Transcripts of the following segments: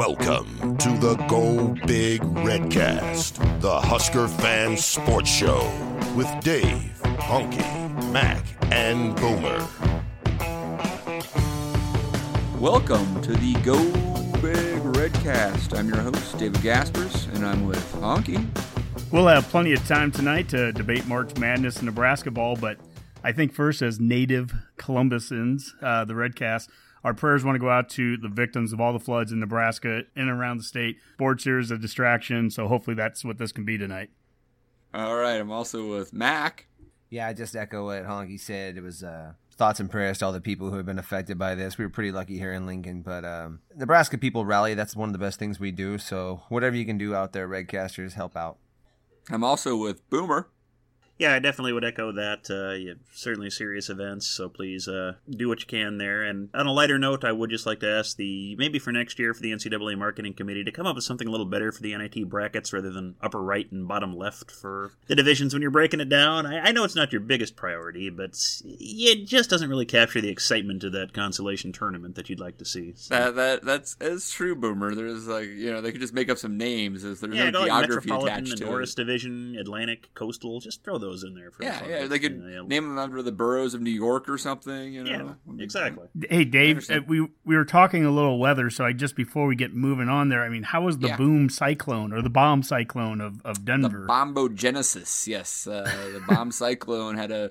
Welcome to the Go Big Redcast, the Husker fan sports show with Dave, Honky, Mac, and Boomer. Welcome to the Go Big Redcast. I'm your host, David Gaspers, and I'm with Honky. We'll have plenty of time tonight to debate March Madness and Nebraska ball, but I think first, as native Columbusans, uh, the Redcast, our prayers want to go out to the victims of all the floods in Nebraska and around the state. Sports here is a distraction, so hopefully that's what this can be tonight. All right, I'm also with Mac. Yeah, I just echo what Honky said. It was uh, thoughts and prayers to all the people who have been affected by this. We were pretty lucky here in Lincoln, but um, Nebraska people rally. That's one of the best things we do. So whatever you can do out there, Redcasters, help out. I'm also with Boomer. Yeah, I definitely would echo that. Uh, yeah, certainly serious events, so please uh, do what you can there. And on a lighter note, I would just like to ask the maybe for next year for the NCAA marketing committee to come up with something a little better for the NIT brackets rather than upper right and bottom left for the divisions when you're breaking it down. I, I know it's not your biggest priority, but it just doesn't really capture the excitement of that consolation tournament that you'd like to see. So. That that that's it's true, Boomer. There's like you know they could just make up some names. There's yeah, no geography like attached to Norris it. Division, Atlantic, Coastal. Just throw those in there for yeah, yeah. They could you know, name them after the boroughs of New York or something. You know, yeah, exactly. Hey, Dave, uh, we we were talking a little weather, so I just before we get moving on there, I mean, how was the yeah. boom cyclone or the bomb cyclone of, of Denver? The bombogenesis, yes. Uh, the bomb cyclone had a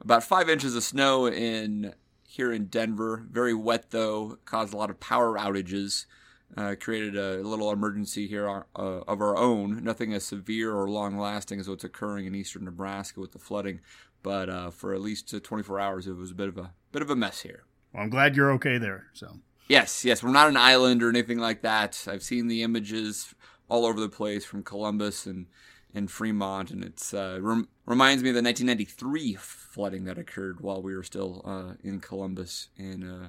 about five inches of snow in here in Denver. Very wet though, caused a lot of power outages uh, created a little emergency here uh, of our own. Nothing as severe or long lasting as what's occurring in eastern Nebraska with the flooding, but uh, for at least 24 hours, it was a bit of a bit of a mess here. Well, I'm glad you're okay there. So yes, yes, we're not an island or anything like that. I've seen the images all over the place from Columbus and and Fremont, and it's uh, rem- reminds me of the 1993 flooding that occurred while we were still uh, in Columbus and uh,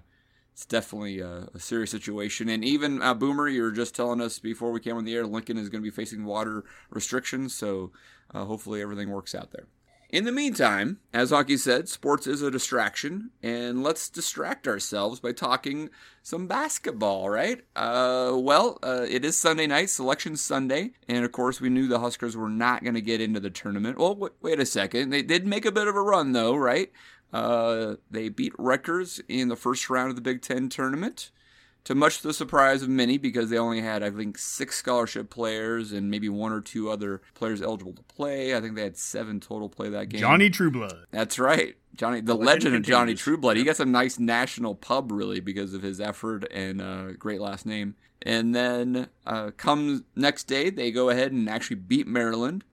it's definitely a, a, serious situation. And even uh, Boomer, you were just telling us before we came on the air, Lincoln is going to be facing water restrictions. So uh, hopefully everything works out there. In the meantime, as Honky said, sports is a distraction, and let's distract ourselves by talking some basketball, right? Uh, well, uh, it is Sunday night, Selection Sunday, and of course, we knew the Huskers were not going to get into the tournament. Well, wait a second. They did make a bit of a run, though, right? Uh, they beat Rutgers in the first round of the Big Ten tournament, to much the surprise of many, because they only had, I think, six scholarship players and maybe one or two other players eligible to play. I think they had seven total play that game. Johnny Trueblood. That's right. Johnny, the, the legend, legend of Johnny Trueblood. He got some nice national pub, really, because of his effort and uh, great last name. And then uh, comes next day, they go ahead and actually beat Maryland.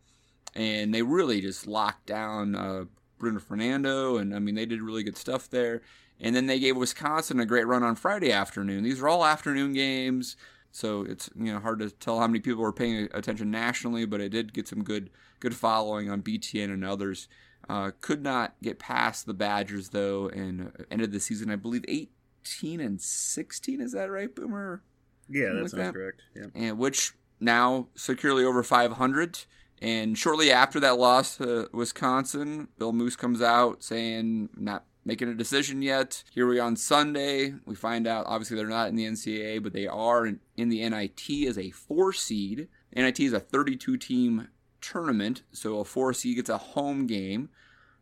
And they really just locked down uh, Bruno Fernando, and I mean they did really good stuff there. And then they gave Wisconsin a great run on Friday afternoon. These are all afternoon games, so it's you know hard to tell how many people were paying attention nationally, but it did get some good good following on BTN and others. Uh, could not get past the Badgers though, and ended the season I believe 18 and 16. Is that right, Boomer? Yeah, that sounds that? correct. Yeah, and which now securely over 500. And shortly after that loss to Wisconsin, Bill Moos comes out saying not making a decision yet. Here we are on Sunday. We find out obviously they're not in the NCAA, but they are in the NIT as a four seed. NIT is a 32 team tournament, so a four seed gets a home game.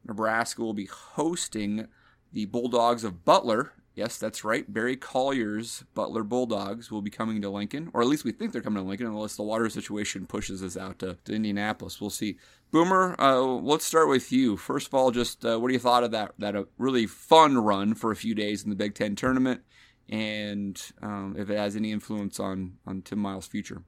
Nebraska will be hosting the Bulldogs of Butler Yes, that's right. Barry Collier's Butler Bulldogs will be coming to Lincoln, or at least we think they're coming to Lincoln, unless the water situation pushes us out to, to Indianapolis. We'll see. Boomer, uh, let's start with you. First of all, just uh, what do you thought of that that uh, really fun run for a few days in the Big Ten tournament, and um, if it has any influence on on Tim Miles' future?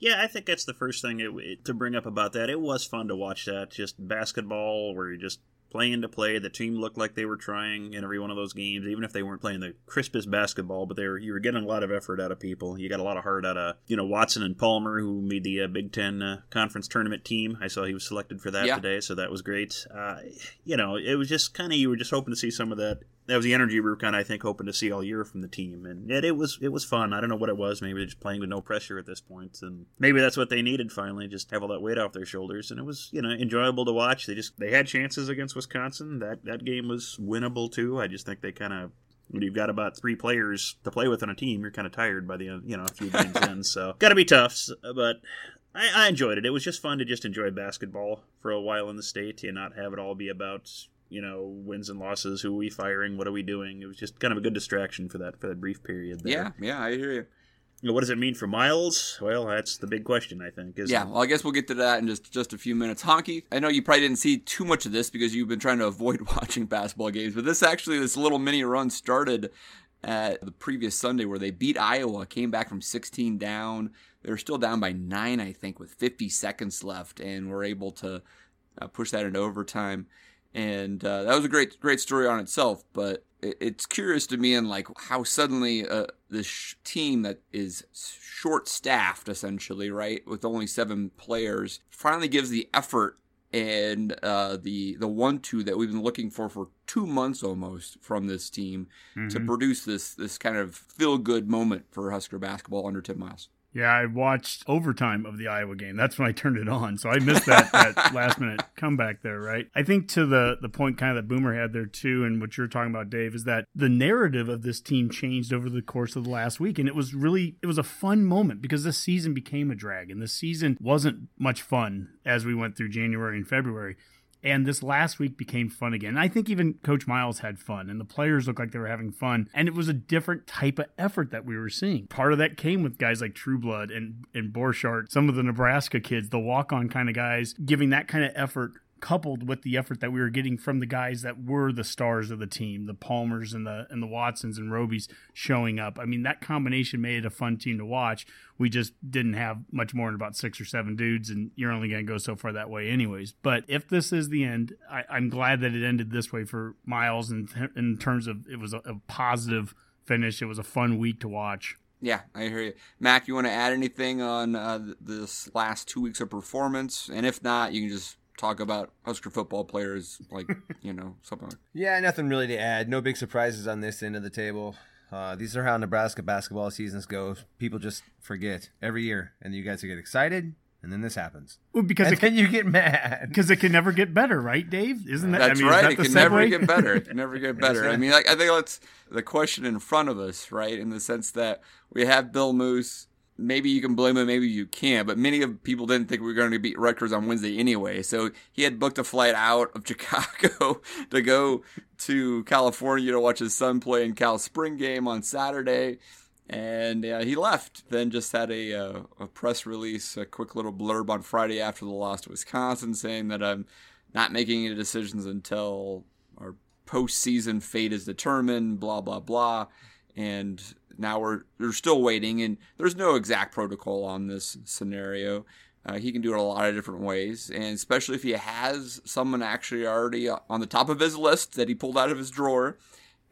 Yeah, I think that's the first thing it, to bring up about that. It was fun to watch that. Just basketball, where you just playing to play. The team looked like they were trying in every one of those games, even if they weren't playing the crispest basketball. But they were you were getting a lot of effort out of people. You got a lot of heart out of you know Watson and Palmer, who made the uh, Big Ten uh, conference tournament team. I saw he was selected for that yeah. today, so that was great. Uh, you know, it was just kind of you were just hoping to see some of that that was the energy we were kind of I think hoping to see all year from the team, and it, it was it was fun. I don't know what it was. Maybe just playing with no pressure at this point, and maybe that's what they needed finally, just have all that weight off their shoulders. And it was you know enjoyable to watch. They just they had chances against Wisconsin. That that game was winnable too. I just think they kind of when you've got about three players to play with on a team, you're kind of tired by the end, you know, a few games in. So, got to be tough. But I, I enjoyed it. It was just fun to just enjoy basketball for a while in the state and not have it all be about you know wins and losses. Who are we firing? What are we doing? It was just kind of a good distraction for that for that brief period. There. Yeah, yeah, I hear you. What does it mean for Miles? Well, that's the big question, I think. yeah, well, I guess we'll get to that in just just a few minutes. Honky, I know you probably didn't see too much of this because you've been trying to avoid watching basketball games, but this actually, this little mini run started at the previous Sunday where they beat Iowa, came back from 16 down. They were still down by nine, I think, with 50 seconds left, and were able to uh, push that into overtime. And uh, that was a great, great story on itself. But it, it's curious to me, and like how suddenly uh, this sh- team that is short-staffed, essentially, right, with only seven players, finally gives the effort and uh, the the one two that we've been looking for for two months almost from this team mm-hmm. to produce this this kind of feel good moment for Husker basketball under Tim Miles. Yeah, I watched overtime of the Iowa game. That's when I turned it on. So I missed that, that last minute comeback there, right? I think to the the point kind of that Boomer had there too, and what you're talking about, Dave, is that the narrative of this team changed over the course of the last week. And it was really it was a fun moment because this season became a drag. And this season wasn't much fun as we went through January and February. And this last week became fun again. I think even Coach Miles had fun, and the players looked like they were having fun. And it was a different type of effort that we were seeing. Part of that came with guys like Trueblood and, and Borchardt, some of the Nebraska kids, the walk on kind of guys, giving that kind of effort coupled with the effort that we were getting from the guys that were the stars of the team, the Palmers and the and the Watsons and Robies showing up. I mean, that combination made it a fun team to watch. We just didn't have much more than about six or seven dudes, and you're only going to go so far that way, anyways. But if this is the end, I, am glad that it ended this way for Miles, in, in terms of it was a, a positive finish. It was a fun week to watch. Yeah, I hear you. Mac, you want to add anything on uh, this last two weeks of performance? And if not, you can just talk about Husker football players, like you know something. Like. Yeah, nothing really to add. No big surprises on this end of the table. Uh, these are how Nebraska basketball seasons go. People just forget every year, and you guys get excited, and then this happens. Well, because and it then can, you get mad because it can never get better, right, Dave? Isn't that? That's I mean, right. That it can segue? never get better. It can never get better. I mean, like I think that's the question in front of us, right? In the sense that we have Bill Moos maybe you can blame him, maybe you can't. But many of people didn't think we were going to beat Rutgers on Wednesday anyway. So he had booked a flight out of Chicago to go to California to watch his son play in Cal Spring game on Saturday. And uh, he left. Then just had a, uh, a press release, a quick little blurb on Friday after the loss to Wisconsin, saying that I'm not making any decisions until our postseason fate is determined. Blah blah blah. And now we're they're still waiting, and there's no exact protocol on this scenario. Uh, he can do it a lot of different ways, and especially if he has someone actually already on the top of his list that he pulled out of his drawer,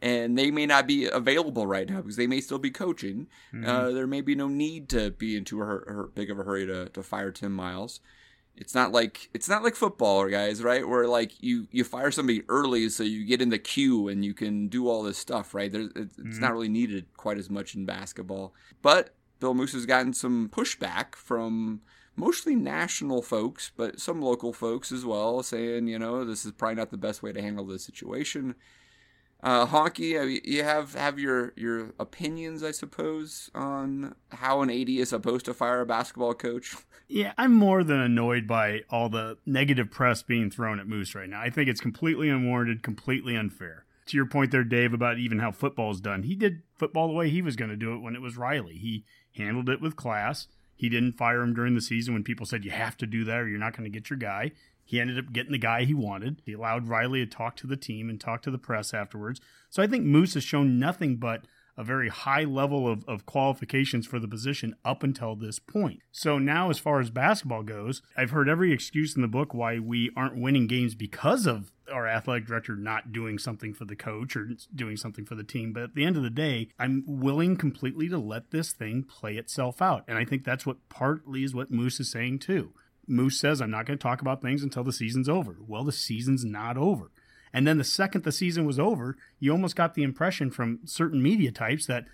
and they may not be available right now because they may still be coaching. Mm-hmm. Uh, there may be no need to be in too big of a hurry to, to fire Tim Miles. It's not like it's not like football, guys, right? Where like you you fire somebody early so you get in the queue and you can do all this stuff, right? There, it's mm-hmm. not really needed quite as much in basketball. But Bill Moos has gotten some pushback from mostly national folks, but some local folks as well, saying you know this is probably not the best way to handle this situation. Uh, Honky, you have have your your opinions, I suppose, on how an AD is supposed to fire a basketball coach. Yeah, I'm more than annoyed by all the negative press being thrown at Moos right now. I think it's completely unwarranted, completely unfair. To your point there, Dave, about even how football is done, he did football the way he was going to do it when it was Riley. He handled it with class. He didn't fire him during the season when people said you have to do that or you're not going to get your guy. He ended up getting the guy he wanted. He allowed Riley to talk to the team and talk to the press afterwards. So I think Moos has shown nothing but a very high level of, of qualifications for the position up until this point. So now, as far as basketball goes, I've heard every excuse in the book why we aren't winning games because of our athletic director not doing something for the coach or doing something for the team. But at the end of the day, I'm willing completely to let this thing play itself out. And I think that's what partly is what Moos is saying too. Moos says, I'm not going to talk about things until the season's over. Well, the season's not over. And then the second the season was over, you almost got the impression from certain media types that,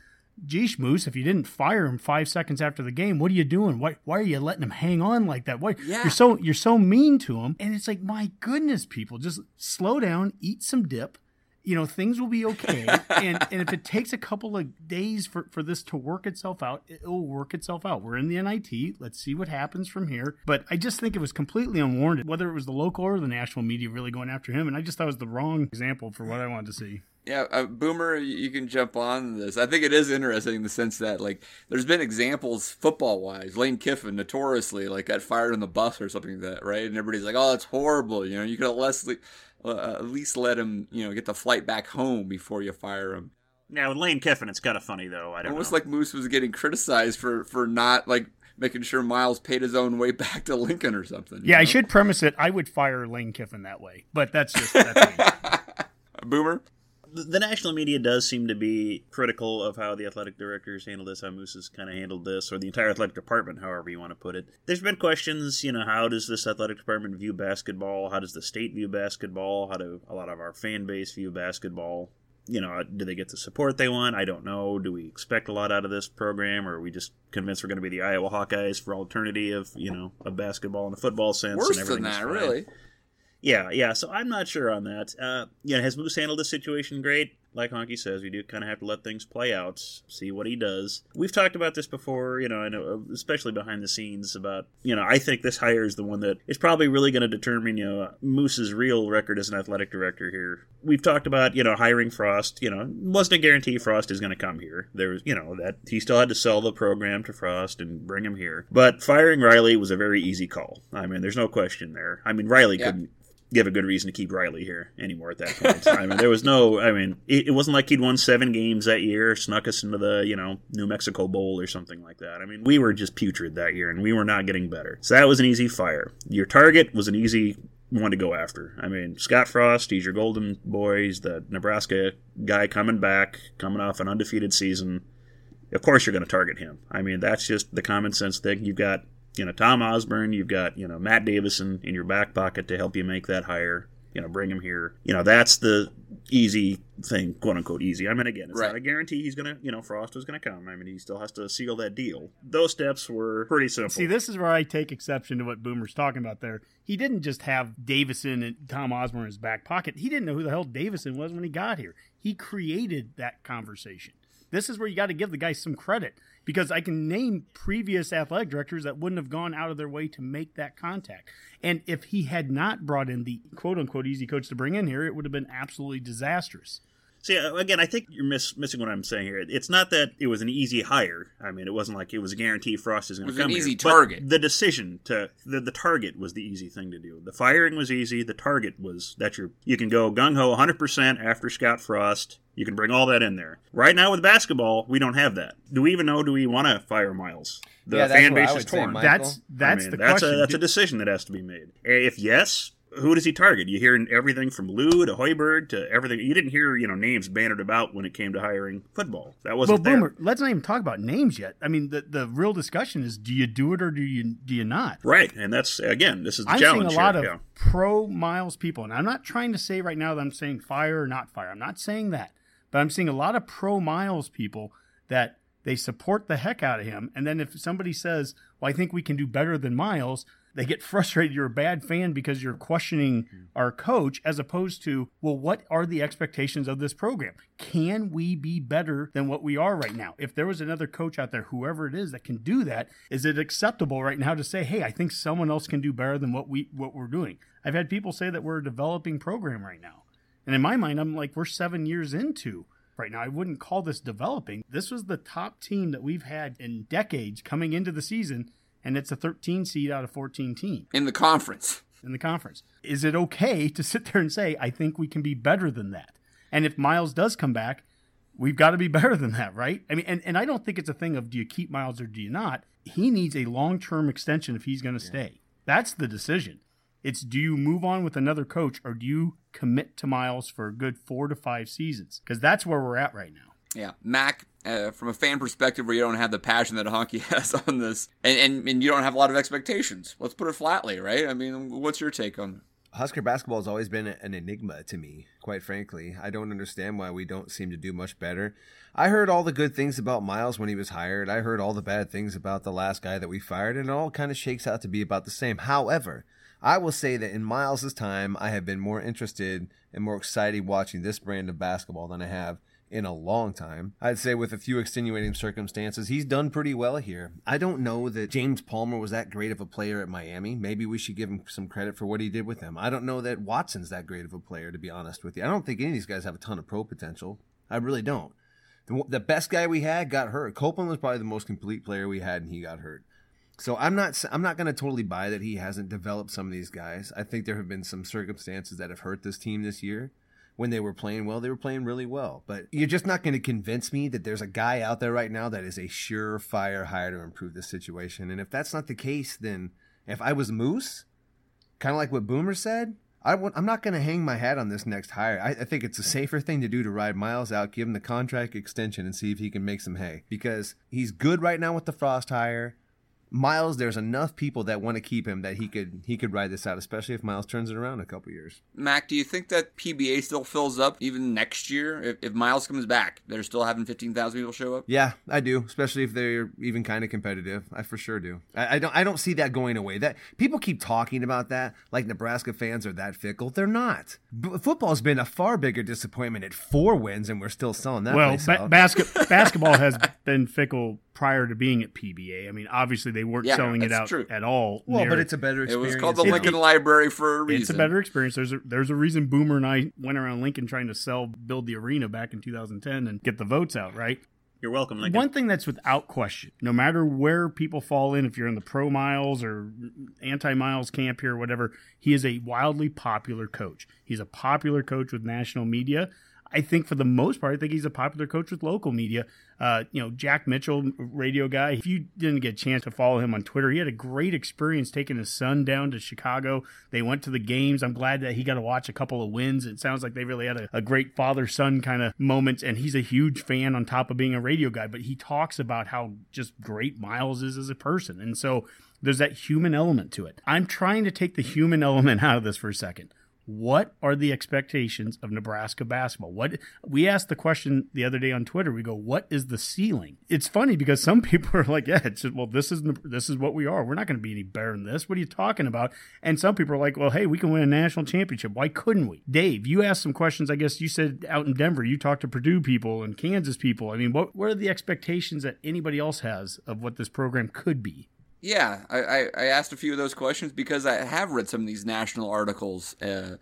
geesh, Moos, if you didn't fire him five seconds after the game, what are you doing? Why, why are you letting him hang on like that? Why yeah. you're so you're so mean to him? And it's like, my goodness, people, just slow down, eat some dip, you know things will be okay and and if it takes a couple of days for for this to work itself out it will work itself out we're in the NIT let's see what happens from here but i just think it was completely unwarranted whether it was the local or the national media really going after him and i just thought it was the wrong example for what i wanted to see yeah, uh, Boomer, you can jump on this. I think it is interesting in the sense that, like, there's been examples football wise. Lane Kiffin notoriously, like, got fired on the bus or something like that, right? And everybody's like, oh, that's horrible. You know, you could at least, uh, at least let him, you know, get the flight back home before you fire him. Now, with Lane Kiffin, it's kind of funny, though. I don't Almost know. like Moos was getting criticized for, for not, like, making sure Miles paid his own way back to Lincoln or something. Yeah, know? I should premise it. I would fire Lane Kiffin that way, but that's just that's me. Boomer? The national media does seem to be critical of how the athletic directors handle this, how Moos has kind of handled this, or the entire athletic department, however you want to put it. There's been questions, you know, how does this athletic department view basketball? How does the state view basketball? How do a lot of our fan base view basketball? You know, uh, do they get the support they want? I don't know. Do we expect a lot out of this program, or are we just convinced we're going to be the Iowa Hawkeyes for alternative of you know a basketball and a football sense? Worse and than that, really. Yeah, yeah. So I'm not sure on that. Uh, yeah, has Moos handled this situation great? Like Honky says, we do kind of have to let things play out, see what he does. We've talked about this before, you know, I know, especially behind the scenes about, you know, I think this hire is the one that is probably really going to determine, you know, Moos's real record as an athletic director here. We've talked about, you know, hiring Frost. You know, wasn't a guarantee Frost is going to come here. There was, you know, that he still had to sell the program to Frost and bring him here. But firing Riley was a very easy call. I mean, there's no question there. I mean, Riley Yeah. couldn't give a good reason to keep Riley here anymore at that point. I mean, there was no. I mean, it, it wasn't like he'd won seven games that year, snuck us into the you know New Mexico Bowl or something like that. I mean, we were just putrid that year, and we were not getting better. So that was an easy fire. Your target was an easy one to go after. I mean, Scott Frost, he's your golden boy. He's the Nebraska guy coming back, coming off an undefeated season. Of course, you're going to target him. I mean, that's just the common sense thing. You've got you know Tom Osborne, you've got you know Matt Davison in your back pocket to help you make that hire. You know, bring him here. You know, that's the easy thing, quote unquote easy. I mean, again, it's Right. not a guarantee he's gonna, you know, Frost was gonna come. I mean, he still has to seal that deal. Those steps were pretty simple. See, this is where I take exception to what Boomer's talking about there. He didn't just have Davison and Tom Osborne in his back pocket. He didn't know who the hell Davison was when he got here. He created that conversation. This is where you got to give the guy some credit because I can name previous athletic directors that wouldn't have gone out of their way to make that contact. And if he had not brought in the quote unquote easy coach to bring in here, it would have been absolutely disastrous. See, uh, again, I think you're miss, missing what I'm saying here. It's not that it was an easy hire. I mean, it wasn't like it was a guarantee Frost is going It to was come an here. easy But target. the decision to the, the target was the easy thing to do. The firing was easy. The target was that you you can go gung ho 100 percent after Scott Frost. You can bring all that in there. Right now with basketball, we don't have that. Do we even know? Do we want to fire Miles? The Yeah, that's fan what I base is would say, torn. That's that's I mean, the that's question. A, that's a decision that has to be made. If yes, who does he target? You hear everything from Lue to Hoiberg to everything. You didn't hear you know names bannered about when it came to hiring football. That wasn't there. Well, Boomer, let's not even talk about names yet. I mean, the, the real discussion is: do you do it or do you do you not? Right, and that's again, this is the I'm challenge seeing a lot here. of yeah. pro Miles people, and I'm not trying to say right now that I'm saying fire or not fire. I'm not saying that, but I'm seeing a lot of pro Miles people that they support the heck out of him, and then if somebody says, "Well, I think we can do better than Miles," they get frustrated. You're a bad fan because you're questioning mm-hmm. our coach, as opposed to, "Well, what are the expectations of this program? Can we be better than what we are right now?" If there was another coach out there, whoever it is that can do that, is it acceptable right now to say, "Hey, I think someone else can do better than what we what we're doing"? I've had people say that we're a developing program right now. And in my mind, I'm like, we're seven years into right now. I wouldn't call this developing. This was the top team that we've had in decades coming into the season, and it's a 13 seed out of 14 team in the conference. in the conference. Is it okay to sit there and say, I think we can be better than that? And if Miles does come back, we've got to be better than that, right? I mean, and, and I don't think it's a thing of do you keep Miles or do you not? He needs a long term extension if he's going to stay. That's the decision. It's do you move on with another coach or do you commit to Miles for a good four to five seasons? Because that's where we're at right now. Yeah, Mac, uh, from a fan perspective, where you don't have the passion that Honky has on this, and, and and you don't have a lot of expectations. Let's put it flatly, right? I mean, what's your take on? Husker basketball has always been an enigma to me, quite frankly. I don't understand why we don't seem to do much better. I heard all the good things about Miles when he was hired. I heard all the bad things about the last guy that we fired, and it all kind of shakes out to be about the same. However, I will say that in Miles's time, I have been more interested and more excited watching this brand of basketball than I have in a long time. I'd say with a few extenuating circumstances, he's done pretty well here. I don't know that James Palmer was that great of a player at Miami. Maybe we should give him some credit for what he did with them. I don't know that Watson's that great of a player, to be honest with you. I don't think any of these guys have a ton of pro potential. I really don't. The, the best guy we had got hurt. Copeland was probably the most complete player we had, and he got hurt. So I'm not I'm not going to totally buy that he hasn't developed some of these guys. I think there have been some circumstances that have hurt this team this year when they were playing well, they were playing really well. But you're just not going to convince me that there's a guy out there right now that is a surefire hire to improve this situation. And if that's not the case, then if I was Moos, kind of like what Boomer said, I w- I'm not going to hang my hat on this next hire. I, I think it's a safer thing to do to ride Miles out, give him the contract extension, and see if he can make some hay. Because he's good right now with the Frost hire. Miles, there's enough people that want to keep him that he could he could ride this out, especially if Miles turns it around in a couple years. Mac, do you think that PBA still fills up even next year? If, if Miles comes back, they're still having fifteen thousand people show up. Yeah, I do, especially if they're even kind of competitive. I for sure do. I, I don't I don't see that going away. That people keep talking about that, like Nebraska fans are that fickle. They're not. B- football's been a far bigger disappointment at four wins, and we're still selling that. Well, place ba- out. basket basketball has been fickle prior to being at PBA. I mean, obviously they weren't Yeah, selling it out true. at all. well, near- but it's a better experience. It experience. was called the It- Lincoln Library for a reason. It's a better experience. There's a, there's a reason Boomer and I went around Lincoln trying to sell, build the arena back in 2010 and get the votes out, right? You're welcome, Lincoln. One thing that's without question, no matter where people fall in, if you're in the pro miles or anti miles camp here or whatever, he is a wildly popular coach. He's a popular coach with national media. I think for the most part, I think he's a popular coach with local media. Uh, you know, Jack Mitchell, radio guy. If you didn't get a chance to follow him on Twitter, he had a great experience taking his son down to Chicago. They went to the games. I'm glad that he got to watch a couple of wins. It sounds like they really had a, a great father son kind of moment. And he's a huge fan on top of being a radio guy. But he talks about how just great Miles is as a person. And so there's that human element to it. I'm trying to take the human element out of this for a second what are the expectations of Nebraska basketball? What we asked the question the other day on Twitter. We go, "What is the ceiling?" It's funny because some people are like, "Yeah, it's just, well, this is this is what we are. We're not going to be any better than this. What are you talking about?" And some people are like, "Well, hey, we can win a national championship. Why couldn't we?" Dave, you asked some questions. I guess you said out in Denver, you talked to Purdue people and Kansas people. I mean, what what are the expectations that anybody else has of what this program could be? Yeah, I, I, I asked a few of those questions because I have read some of these national articles uh,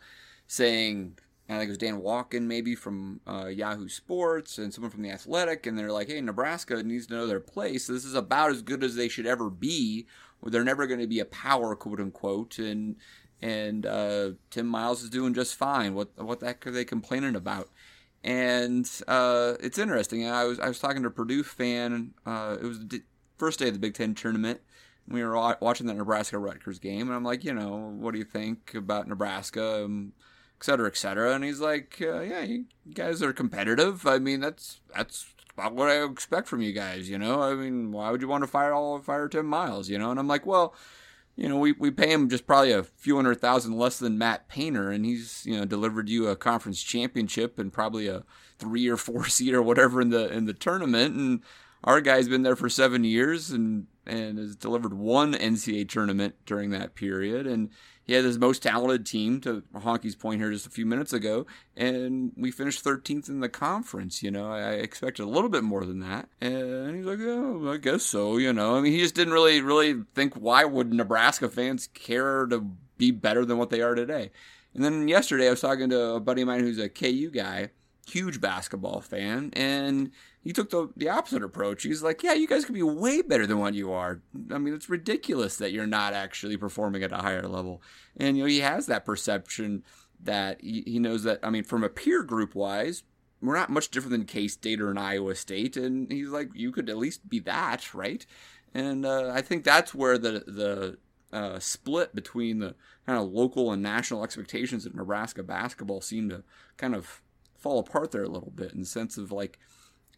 saying, I think it was Dan Wolken maybe from uh, Yahoo Sports and someone from The Athletic, and they're like, hey, Nebraska needs to know their place. This is about as good as they should ever be. They're never going to be a power, quote unquote, and and uh, Tim Miles is doing just fine. What what the heck are they complaining about? And uh, it's interesting. I was I was talking to a Purdue fan. Uh, it was the first day of the Big Ten tournament. We were watching the Nebraska Rutgers game, and I'm like, you know, what do you think about Nebraska, um, et cetera, et cetera? And he's like, uh, yeah, you guys are competitive. I mean, that's that's about what I expect from you guys. You know, I mean, why would you want to fire all fire Tim Miles? You know, and I'm like, well. You know, we, we pay him just probably a few hundred thousand less than Matt Painter, and he's you know delivered you a conference championship and probably a three or four seed or whatever in the in the tournament. And our guy's been there for seven years and and has delivered one NCAA tournament during that period. And he had his most talented team, to Honky's point here just a few minutes ago, and we finished 13th in the conference. You know, I, expected a little bit more than that. And he's like, oh, I guess so. You know, I mean, he just didn't really, really think why would Nebraska fans care to be better than what they are today. And then yesterday, I was talking to a buddy of mine who's a KU guy, huge basketball fan, and he took the, the opposite approach. He's like, yeah, you guys could be way better than what you are. I mean, it's ridiculous that you're not actually performing at a higher level. And, you know, he has that perception that he, he knows that, I mean, from a peer group wise, we're not much different than K State or an Iowa State. And he's like, you could at least be that, right? And uh, I think that's where the, the, uh, split between the kind of local and national expectations of Nebraska basketball seem to kind of fall apart there a little bit in the sense of like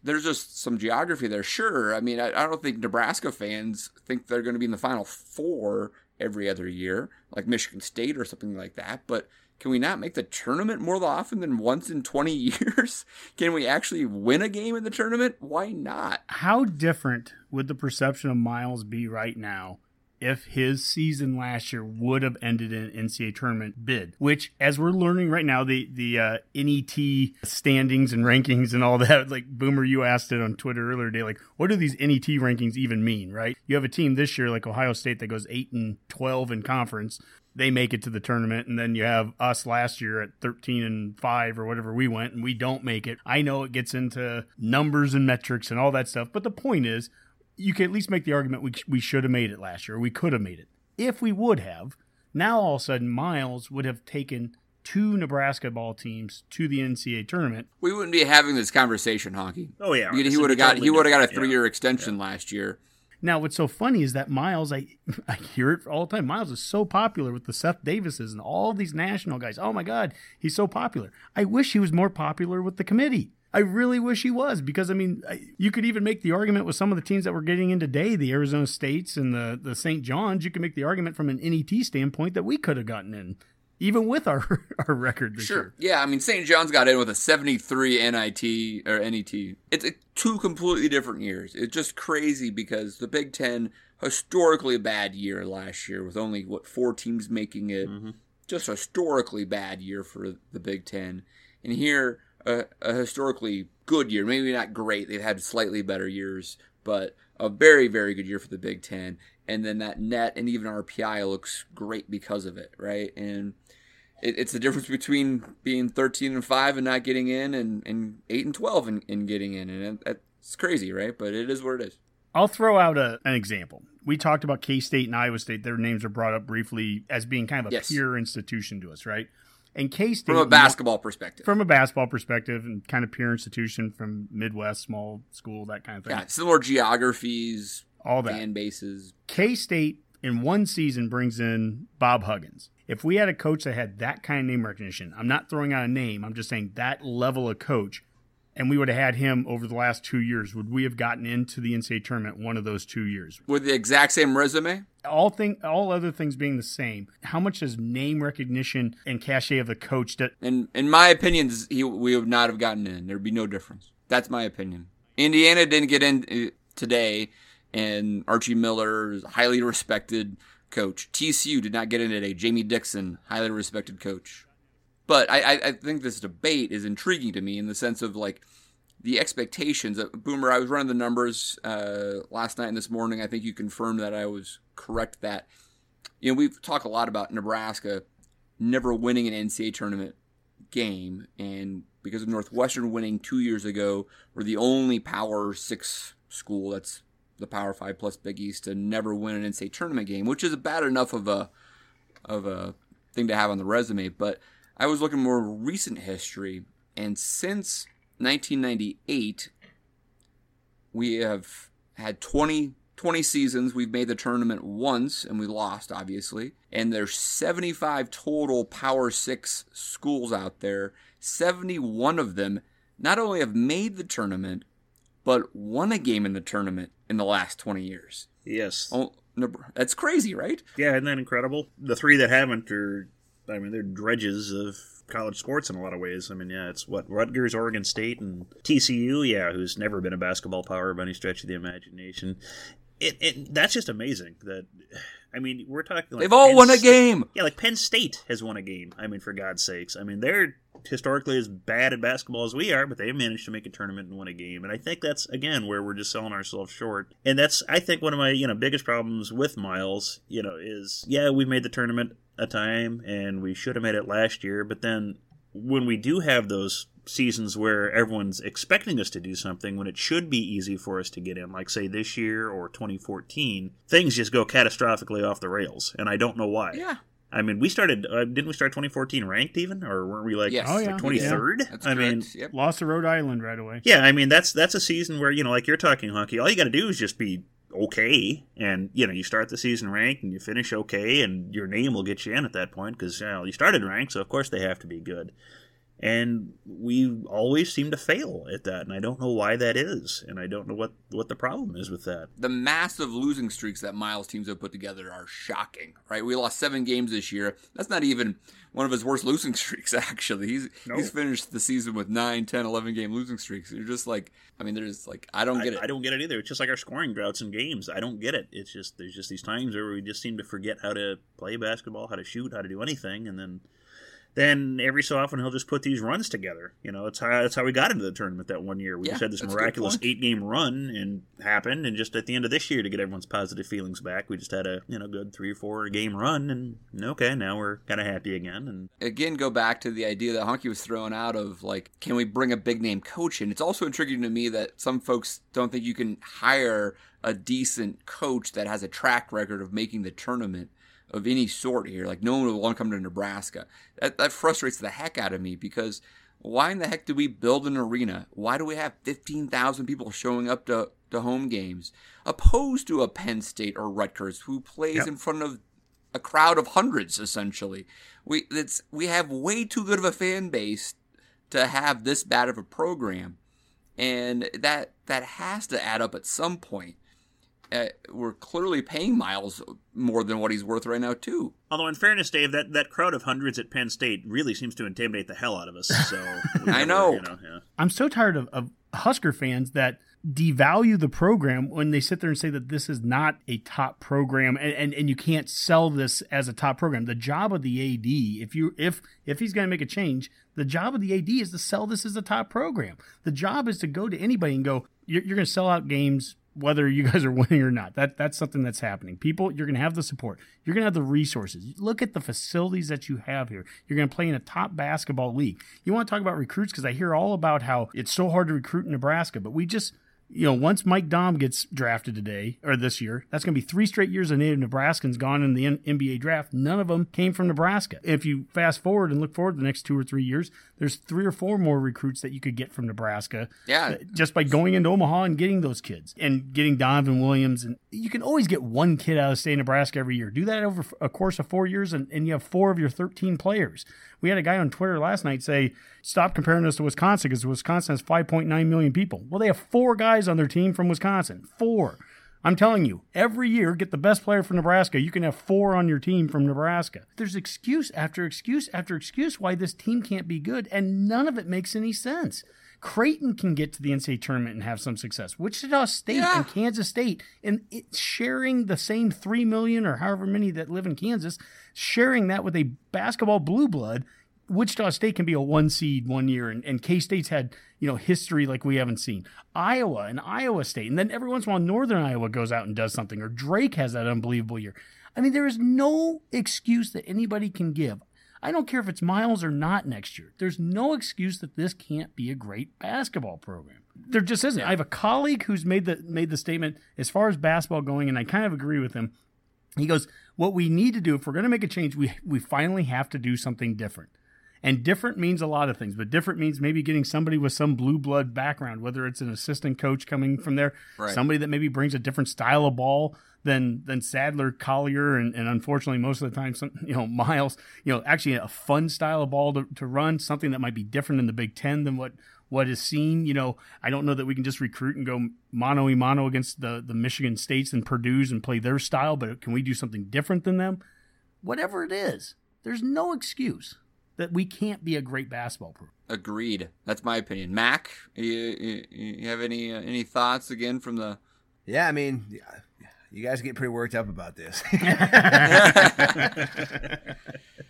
there's just some geography there. Sure, I mean I, I don't think Nebraska fans think they're going to be in the Final Four every other year like Michigan State or something like that, but can we not make the tournament more often than once in 20 years? Can we actually win a game in the tournament? Why not? How different would the perception of Miles be right now if his season last year would have ended in an NCAA tournament bid, which, as we're learning right now, the the uh, NET standings and rankings and all that. Like Boomer, you asked it on Twitter earlier today. Like, what do these NET rankings even mean? Right? You have a team this year like Ohio State that goes eight and twelve in conference. They make it to the tournament, and then you have us last year at thirteen and five or whatever we went, and we don't make it. I know it gets into numbers and metrics and all that stuff, but the point is, you can at least make the argument we we should have made it last year. We could have made it if we would have. Now all of a sudden, Miles would have taken two Nebraska ball teams to the NCAA tournament. We wouldn't be having this conversation, Honky. Oh yeah, He, he would would have got totally he would have got a different, three yeah. year extension last year. Now, what's so funny is that Miles, I I hear it all the time. Miles is so popular with the Seth Davises and all these national guys. Oh my God, he's so popular. I wish he was more popular with the committee. I really wish he was because I mean, I, you could even make the argument with some of the teams that we're getting in today, the Arizona States and the the St. John's. You could make the argument from an NET standpoint that we could have gotten in, even with our our record this year. Yeah, I mean St. John's got in with a 73 NIT or NET. It's a, two completely different years. It's just crazy because the Big 10 historically bad year last year with only what four teams making it. Mm-hmm. Just a historically bad year for the Big 10. And here a, a historically good year, maybe not great. They've had slightly better years, but a very very good year for the Big 10. And then that net and even RPI looks great because of it, right? And it, it's the difference between being 13 and 5 and not getting in and, and 8 and 12 and, and getting in and it, it's crazy right but it is what it is I'll throw out a, an example. We talked about K State and Iowa State. Their names are brought up briefly as being kind of a Yes. peer institution to us, right? And K State, from a basketball perspective from a basketball perspective, and kind of peer institution from Midwest, small school, that kind of thing. yeah similar geographies All that. fan bases K State in one season brings in Bob Huggins. If we had a coach that had that kind of name recognition, I'm not throwing out a name, I'm just saying that level of coach, and we would have had him over the last two years, would we have gotten into the NCAA tournament one of those two years? with the exact same resume? All thing, all other things being the same, how much does name recognition and cachet of the coach that in in my opinion he we would not have gotten in. There'd be no difference. That's my opinion. Indiana didn't get in uh, today and Archie Miller is highly respected coach. TCU did not get in today. Jamie Dixon highly respected coach But I, I, think this debate is intriguing to me in the sense of like the expectations. Uh, Boomer, I was running the numbers uh, last night and this morning. I think you confirmed that I was correct that you know we've talked a lot about Nebraska never winning an NCAA tournament game, and because of Northwestern winning two years ago, we're the only Power Six school that's the Power Five plus Big East to never win an NCAA tournament game, which is bad enough of a of a thing to have on the resume. But I was looking more recent history, and since 1998, we have had 20, 20 seasons. We've made the tournament once, and we lost, obviously. And there's 75 total Power Six schools out there. 71 of them not only have made the tournament, but won a game in the tournament in the last 20 years. Yes. Oh, that's crazy, right? Yeah, isn't that incredible? The three that haven't are, I mean, they're dredges of college sports in a lot of ways. I mean, yeah, it's what Rutgers, Oregon State, and TCU. Yeah, who's never been a basketball power by any stretch of the imagination. It, it that's just amazing. That I mean, we're talking. Like They've all Penn won a game. Yeah, like Penn State has won a game. I mean, for God's sakes. I mean, they're historically as bad at basketball as we are, but they managed to make a tournament and win a game. And I think that's again where we're just selling ourselves short. And that's I think one of my you know biggest problems with Miles, you know, is yeah we've made the tournament a time and we should have made it last year, but then when we do have those seasons where everyone's expecting us to do something when it should be easy for us to get in like say this year or 2014 things just go catastrophically off the rails and i don't know why Yeah. I mean, we started. Uh, didn't we start 2014 ranked even, or weren't we like Yes. Oh, yeah. like 23rd? That's I mean. Yep. lost to Rhode Island right away? yeah. I mean, that's that's a season where you know, like you're talking Honky. All you got to do is just be okay, and you know, you start the season ranked and you finish okay, and your name will get you in at that point because you, know, you started ranked, so of course they have to be good. And we always seem to fail at that and i don't know why that is and i don't know what what the problem is with that. The massive losing streaks that miles teams have put together are shocking right? We lost seven games this year. That's not even one of his worst losing streaks actually. He's no. he's finished the season with 9 10 11 game losing streaks. You're just like i mean there's like i don't get I, it. I don't get it either. It's just like our scoring droughts in games. I don't get it. It's just there's just these times where we just seem to forget how to play basketball how to shoot how to do anything and then then every so often he'll just put these runs together. You know, that's how that's how we got into the tournament that one year. We yeah, just had this miraculous eight game run and happened, and just at the end of this year to get everyone's positive feelings back, we just had a you know good three or four game run, and okay, now we're kind of happy again. And again, go back to the idea that Honky was throwing out of like, can we bring a big name coach in? It's also intriguing to me that some folks don't think you can hire a decent coach that has a track record of making the tournament of any sort here. Like no one would want to come to Nebraska. That that frustrates the heck out of me because why in the heck do we build an arena? Why do we have 15,000 people showing up to, to home games opposed to a Penn State or Rutgers who plays yep. in front of a crowd of hundreds essentially? We it's we have way too good of a fan base to have this bad of a program. And that that has to add up at some point uh, we're clearly paying Miles more than what he's worth right now, too. Although, in fairness, Dave, that, that crowd of hundreds at Penn State really seems to intimidate the hell out of us. So I know. You know yeah. I'm so tired of, of Husker fans that devalue the program when they sit there and say that this is not a top program and, and, and you can't sell this as a top program. The job of the AD, if you if if he's going to make a change, the job of the AD is to sell this as a top program. The job is to go to anybody and go, you're, you're going to sell out games whether you guys are winning or not. That that's something that's happening. People, you're going to have the support. You're going to have the resources. Look at the facilities that you have here. You're going to play in a top basketball league. You want to talk about recruits because I hear all about how it's so hard to recruit in Nebraska, but we just you know, once Mike Daum gets drafted today or this year, that's going to be three straight years of native Nebraskans gone in the N- NBA draft. None of them came from Nebraska. If you fast forward and look forward to the next two or three years, there's three or four more recruits that you could get from Nebraska. Yeah. Uh, just by going into Omaha and getting those kids and getting Donovan Williams. And you can always get one kid out of state Nebraska every year. Do that over a course of four years, and, and you have four of your 13 players. We had a guy on Twitter last night say, stop comparing us to Wisconsin because Wisconsin has 5.9 million people. Well, they have four guys on their team from Wisconsin. Four. I'm telling you, every year, get the best player from Nebraska. You can have four on your team from Nebraska. There's excuse after excuse after excuse why this team can't be good, and none of it makes any sense. Creighton can get to the NCAA tournament and have some success. Wichita State yeah. and Kansas State, and it's sharing the same three million or however many that live in Kansas, sharing that with a basketball blue blood. Wichita State can be a one seed one year, and, and K State's had you know history like we haven't seen. Iowa and Iowa State, and then every once in a while Northern Iowa goes out and does something, or Drake has that unbelievable year. I mean, there is no excuse that anybody can give. I don't care if it's Miles or not next year. There's no excuse that this can't be a great basketball program. There just isn't. I have a colleague who's made the made the statement as far as basketball going, and I kind of agree with him. He goes, "What we need to do if we're going to make a change, we we finally have to do something different." And different means a lot of things, but different means maybe getting somebody with some blue blood background, whether it's an assistant coach coming from there, right. somebody that maybe brings a different style of ball than than Sadler, Collier, and, and unfortunately most of the time, some you know Miles, you know, actually a fun style of ball to, to run, something that might be different in the Big Ten than what what is seen. You know, I don't know that we can just recruit and go mano a mano against the the Michigan States and Purdue's and play their style, but can we do something different than them? Whatever it is, there's no excuse that we can't be a great basketball program. Agreed. That's my opinion. Mac, you, you, you have any uh, any thoughts again from the? Yeah, I mean, you guys get pretty worked up about this.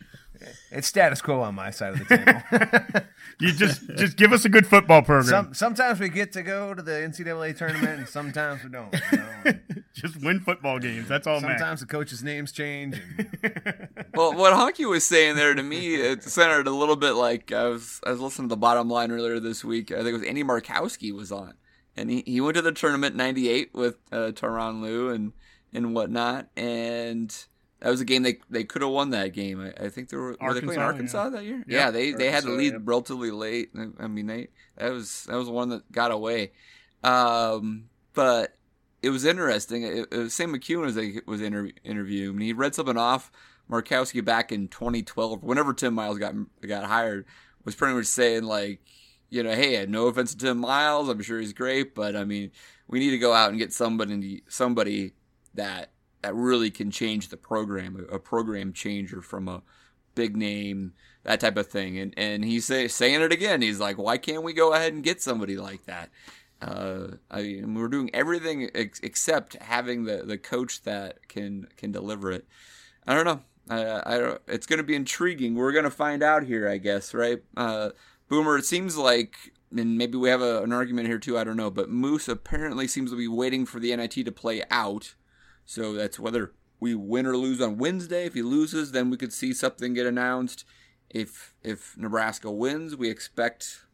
it's status quo on my side of the table. you just just give us a good football program. Some, sometimes we get to go to the NCAA tournament, and sometimes we don't. You know? just win football games. That's all. Sometimes Mac. the coaches' names change. And... well, what Honky was saying there to me, it centered a little bit like I was I was listening to the bottom line earlier this week. I think it was Andy Markowski was on, and he, he went to the tournament '98 with uh, Tyronn Lue and and whatnot, and that was a game they they could have won that game. I, I think they were, were they playing Arkansas yeah. that year. Yeah, yeah they Arkansas, they had to lead yeah. relatively late. I mean, they that was that was one that got away. Um, but it was interesting. It, it was Sam McKewon was was interview, interviewing. He read something off Markowski back in 2012, whenever Tim Miles got got hired, was pretty much saying like, you know, hey, no offense to Tim Miles, I'm sure he's great, but I mean, we need to go out and get somebody somebody that that really can change the program, a program changer from a big name, that type of thing. And and he's say, saying it again. He's like, why can't we go ahead and get somebody like that? Uh, I mean, we're doing everything ex- except having the, the coach that can can deliver it. I don't know. I, I don't, it's going to be intriguing. We're going to find out here, I guess, right? Uh, Boomer, it seems like, and maybe we have a, an argument here too. I don't know, but Moos apparently seems to be waiting for the NIT to play out. So that's whether we win or lose on Wednesday. If he loses, then we could see something get announced. If if Nebraska wins, we expect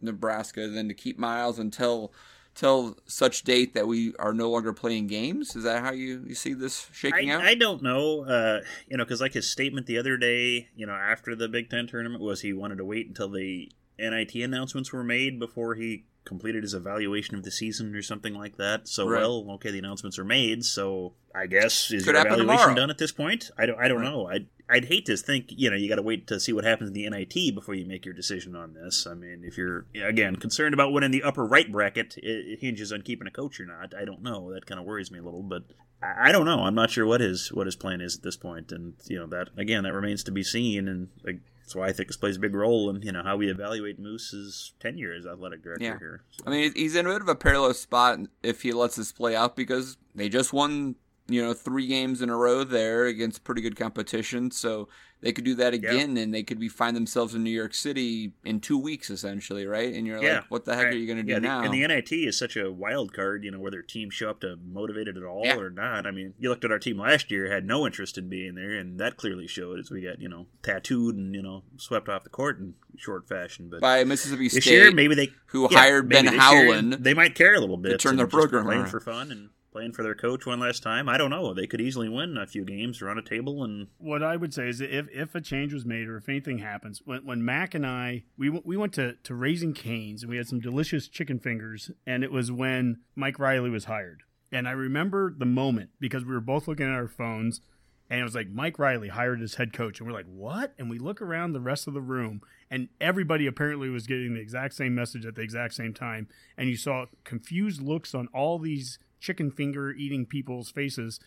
Nebraska then to keep Miles until till such date that we are no longer playing games. Is that how you, you see this shaking I, out? I don't know. Uh, you know, because like his statement the other day, you know, after the Big Ten tournament was he wanted to wait until the NIT announcements were made before he completed his evaluation of the season or something like that. So, Right. well, okay, the announcements are made. So, I guess is Could your evaluation tomorrow. done at this point? I don't. I don't Right. know. I'd I'd hate to think you know you got to wait to see what happens in the NIT before you make your decision on this. I mean, if you're again concerned about winning the upper right bracket, it, hinges on keeping a coach or not. I don't know. That kind of worries me a little, but. I I don't know. I'm not sure what his what his plan is at this point, and you know that again that remains to be seen. And like, that's why I think this plays a big role in you know how we evaluate Moos's tenure as athletic director Yeah. here. So- I mean, he's in a bit of a perilous spot if he lets this play out because they just won, you know, three games in a row there against pretty good competition. So they could do that again, and they could be find themselves in New York City in two weeks, essentially, right? And you're yeah, like, what the heck right. are you going to do yeah, the- now? and the NIT is such a wild card, you know, whether teams show up to motivated at all or not. I mean, you looked at our team last year, had no interest in being there, and that clearly showed as we got you know tattooed and you know swept off the court in short fashion. But By Mississippi this State, year, maybe they who hired Ben this year Howland They might care a little bit to turn their program around. for fun and playing for their coach one last time. I don't know. They could easily win a few games, run a table, and what I would say is if, if a change was made or if anything happens, when, when Mac and I we we went to, to Raising Canes and we had some delicious chicken fingers, and it was when Mike Riley was hired, and I remember the moment because we were both looking at our phones, and it was like Mike Riley hired as head coach, and we're like, what? And we look around the rest of the room, and everybody apparently was getting the exact same message at the exact same time, and you saw confused looks on all these chicken finger eating people's faces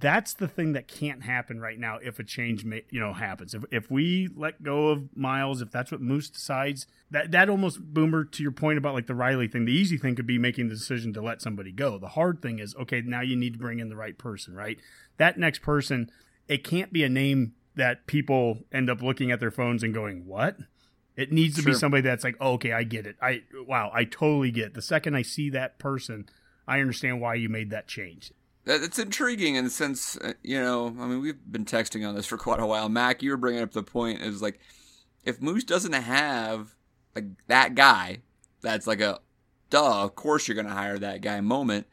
that's the thing that can't happen right now if a change ma- you know happens. If, if we let go of miles if that's what Moos decides that that almost boomer to your point about like the riley thing the easy thing could be making the decision to let somebody go. The hard thing is okay now you need to bring in the right person right? That next person it can't be a name that people end up looking at their phones and going what? It needs to be somebody that's like oh, okay i get it. I wow i totally get it. the second i see that person i understand why you made that change That- It's intriguing in the sense, uh, you know, I mean, we've been texting on this for quite a while. Mac, you were bringing up the point is like, if Moos doesn't have like that guy, that's like a duh, of course you're going to hire that guy moment.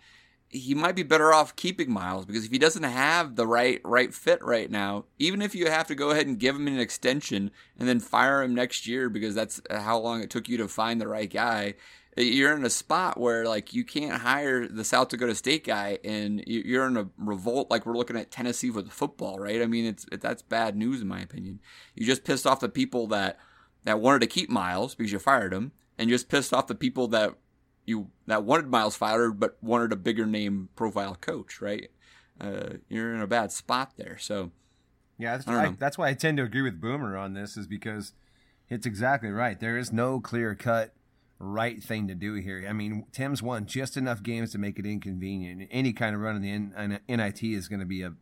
He might be better off keeping Miles because if he doesn't have the right right fit right now, even if you have to go ahead and give him an extension and then fire him next year because that's how long it took you to find the right guy, you're in a spot where like you can't hire the South Dakota State guy, and you- you're in a revolt like we're looking at Tennessee with football, right? I mean, it's that's bad news in my opinion. You just pissed off the people that that wanted to keep Miles because you fired him, and you just pissed off the people that you that wanted Miles fired but wanted a bigger name profile coach, right? Uh, you're in a bad spot there. So Yeah, that's, I I that's why I tend to agree with Boomer on this, is because it's exactly right. There is no clear cut right thing to do here. I mean, Tim's won just enough games to make it inconvenient. Any kind of run in the NIT is going to be a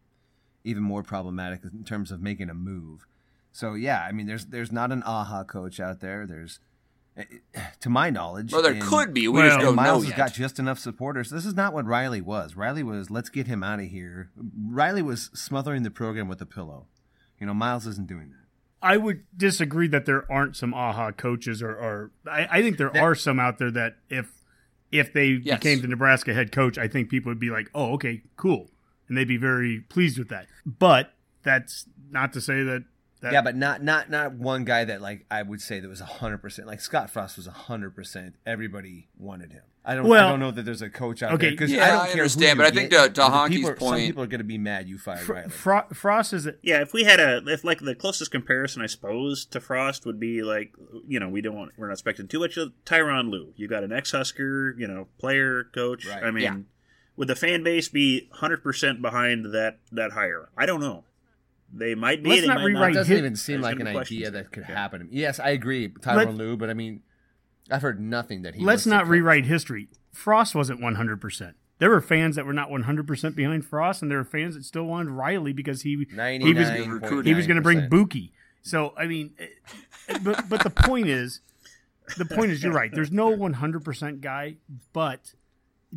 even more problematic in terms of making a move. So yeah, I mean, there's there's not an aha coach out there. There's, eh, to my knowledge, well, there and- could be. We Well, just don't know Miles has yet. got just enough supporters. This is not what Riley was. Riley was, let's get him out of here. Riley was smothering the program with a pillow. You know, Miles isn't doing that. I would disagree that there aren't some aha coaches, or, or I, I think there There- are some out there that if if they Yes. became the Nebraska head coach, I think people would be like, "Oh, okay, cool," and they'd be very pleased with that. But that's not to say that. that yeah, but not not not one guy that like I would say that was hundred percent. Like Scott Frost was hundred percent. Everybody wanted him. I don't. Well- I don't know that there's a coach out Okay, there because yeah, I don't I care understand, but I think get, to- to Honky's people are- some point- people are going to be mad you fired Fr- Riley. Fro- Frost is a, Yeah, if we had a, if like the closest comparison, I suppose, to Frost would be like, you know, we don't want, we're not expecting too much of Tyronn Lue. You got an ex-Husker, you know, player, coach. Right. I mean, Yeah. would the fan base be hundred percent behind that that hire? I don't know. They might be. Let's they not might rewrite it doesn't even seem There's like an idea that could Yeah. happen. Yes, I agree, Let- Tyronn Lue, but I mean, I've heard nothing that he. let's not coach. rewrite history. Frost wasn't 100%. There were fans that were not 100% behind Frost, and there were fans that still wanted Riley because he he was he was going to bring Buki. So I mean, eh, but but the point is, the point is, you're right. There's no 100% guy, but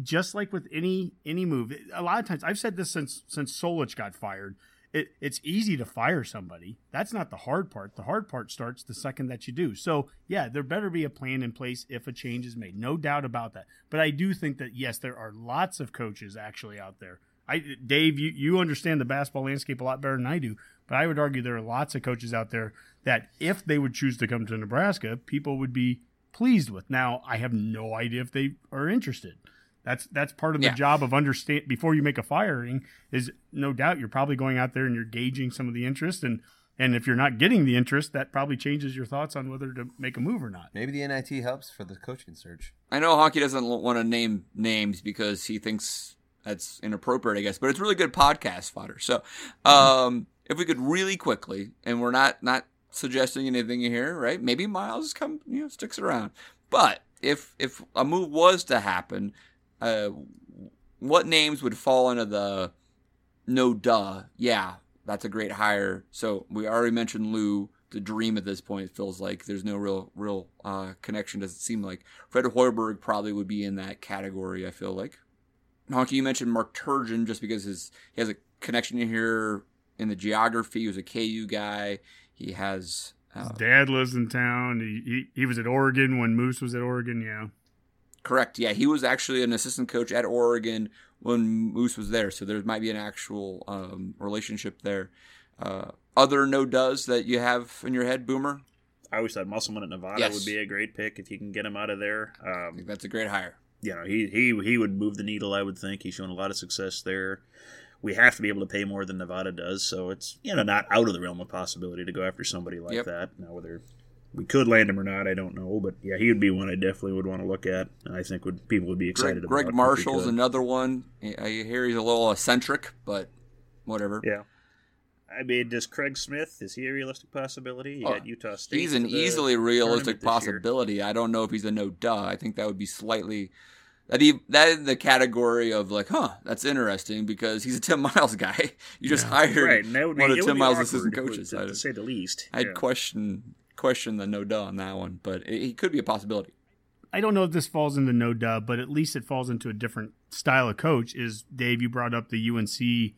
just like with any any move, a lot of times I've said this since since Solich got fired. It, it's easy to fire somebody. That's not the hard part. The hard part starts the second that you do. So yeah, there better be a plan in place if a change is made. No doubt about that. But I do think that yes, there are lots of coaches actually out there. I Dave, you, you understand the basketball landscape a lot better than I do. But I would argue there are lots of coaches out there that if they would choose to come to Nebraska, people would be pleased with. Now, I have no idea if they are interested. That's that's part of the Yeah. job of understand before you make a firing is no doubt you're probably going out there and you're gauging some of the interest and and if you're not getting the interest, that probably changes your thoughts on whether to make a move or not. Maybe the NIT helps for the coaching search. I know Honky doesn't want to name names because he thinks that's inappropriate, I guess, but it's really good podcast fodder. So, um, if we could really quickly, and we're not not suggesting anything here, right? Maybe Miles come, you know, sticks around. But if if a move was to happen, uh, what names would fall under the no duh? Yeah, that's a great hire. So we already mentioned Lue. The dream at this point it feels like there's no real real uh, connection. Doesn't seem like Fred Hoiberg probably would be in that category. I feel like. Honky, you mentioned Mark Turgeon just because his he has a connection here in the geography. He was a KU guy. He has His uh, dad lives in town. He, he he was at Oregon when Moos was at Oregon. Yeah, Correct. Yeah, he was actually an assistant coach at Oregon when Moos was there, so there might be an actual um, relationship there. Uh, other no does that you have in your head, Boomer? I always thought Musselman at Nevada Yes. would be a great pick if you can get him out of there. I Um, think that's a great hire. you know, he he he would move the needle. I would think he's shown a lot of success there. We have to be able to pay more than Nevada does, so it's you know not out of the realm of possibility to go after somebody like Yep. that. Now whether we could land him or not, I don't know, but yeah, he would be one I definitely would want to look at. and I think would people would be excited Greg, about. Gregg Marshall's another one. I hear he's a little eccentric, but whatever. yeah. I mean, does Craig Smith is he a realistic possibility? Oh, got Utah State. He's an easily realistic this year. possibility. I don't know if he's a no duh. I think that would be slightly that he that in the category of like, huh, that's interesting because he's a Tim Miles guy. You just hired Right, and that would be, one of Tim Miles' assistant coaches. to, to say the least. I'd Yeah. question question the no duh on that one, but it, he could be a possibility. I don't know if this falls into no dub, but at least it falls into a different style of coach. Is Dave? You brought up the UNC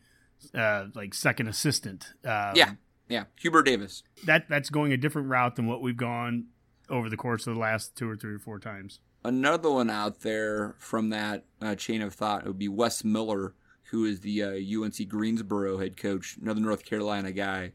uh, like second assistant. Um, yeah, yeah. Hubert Davis. that that's going a different route than what we've gone over the course of the last two or three or four times. Another one out there from that uh, chain of thought would be Wes Miller, who is the uh, UNC Greensboro head coach, another North Carolina guy,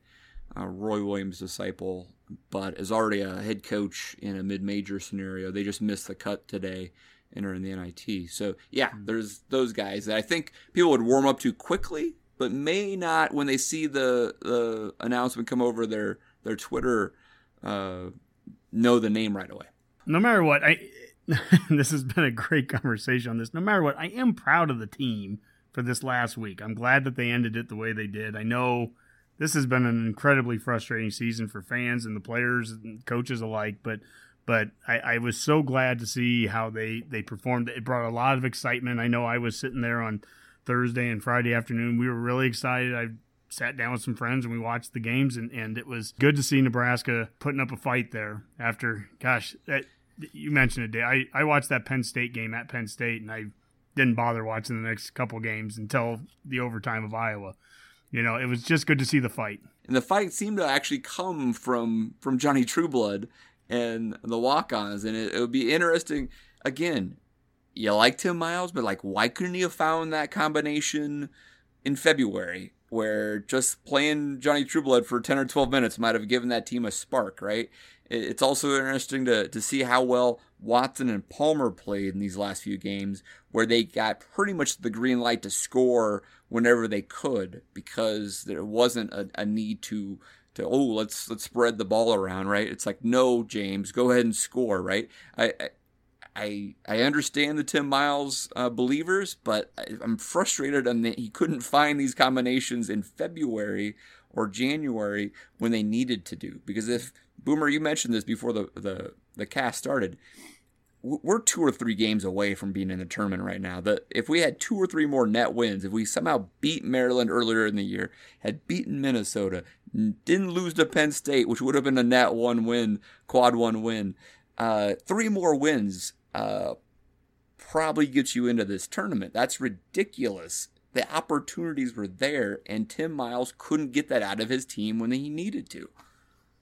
uh, Roy Williams' disciple, but is already a head coach in a mid-major scenario. They just missed the cut today, and are in the NIT. So yeah, there's those guys that I think people would warm up to quickly, but may not when they see the the announcement come over their their Twitter uh, know the name right away. no matter what, I this has been a great conversation on this. No matter what, I am proud of the team for this last week. I'm glad that they ended it the way they did. I know this has been an incredibly frustrating season for fans and the players and coaches alike, but but I, I was so glad to see how they they performed. It brought a lot of excitement. I know I was sitting there on Thursday and Friday afternoon. We were really excited. I sat down with some friends and we watched the games and, and it was good to see Nebraska putting up a fight there after gosh that you mentioned it Dave. I, I watched that Penn State game at Penn State and I didn't bother watching the next couple games until the overtime of Iowa. You know, it was just good to see the fight. and the fight seemed to actually come from from Johnny Trueblood and the walk-ons, and it, it would be interesting. Again, you like Tim Miles, but like, why couldn't he have found that combination in February where just playing Johnny Trueblood for 10 or 12 minutes might have given that team a spark, right? It's also interesting to, to see how well Watson and Palmer played in these last few games, where they got pretty much the green light to score whenever they could because there wasn't a, a need to to oh let's let's spread the ball around right it's like no James go ahead and score right I, I I understand the Tim Miles uh, believers, but I'm frustrated on that he couldn't find these combinations in February or January when they needed to do. Because if Boomer, you mentioned this before the the the cast started, we're two or three games away from being in the tournament right now. If we had two or three more net wins, if we somehow beat Maryland earlier in the year, had beaten Minnesota, didn't lose to Penn State, which would have been a net one win, quad one win, uh, three more wins uh, probably gets you into this tournament. That's ridiculous. The opportunities were there, and Tim Miles couldn't get that out of his team when he needed to.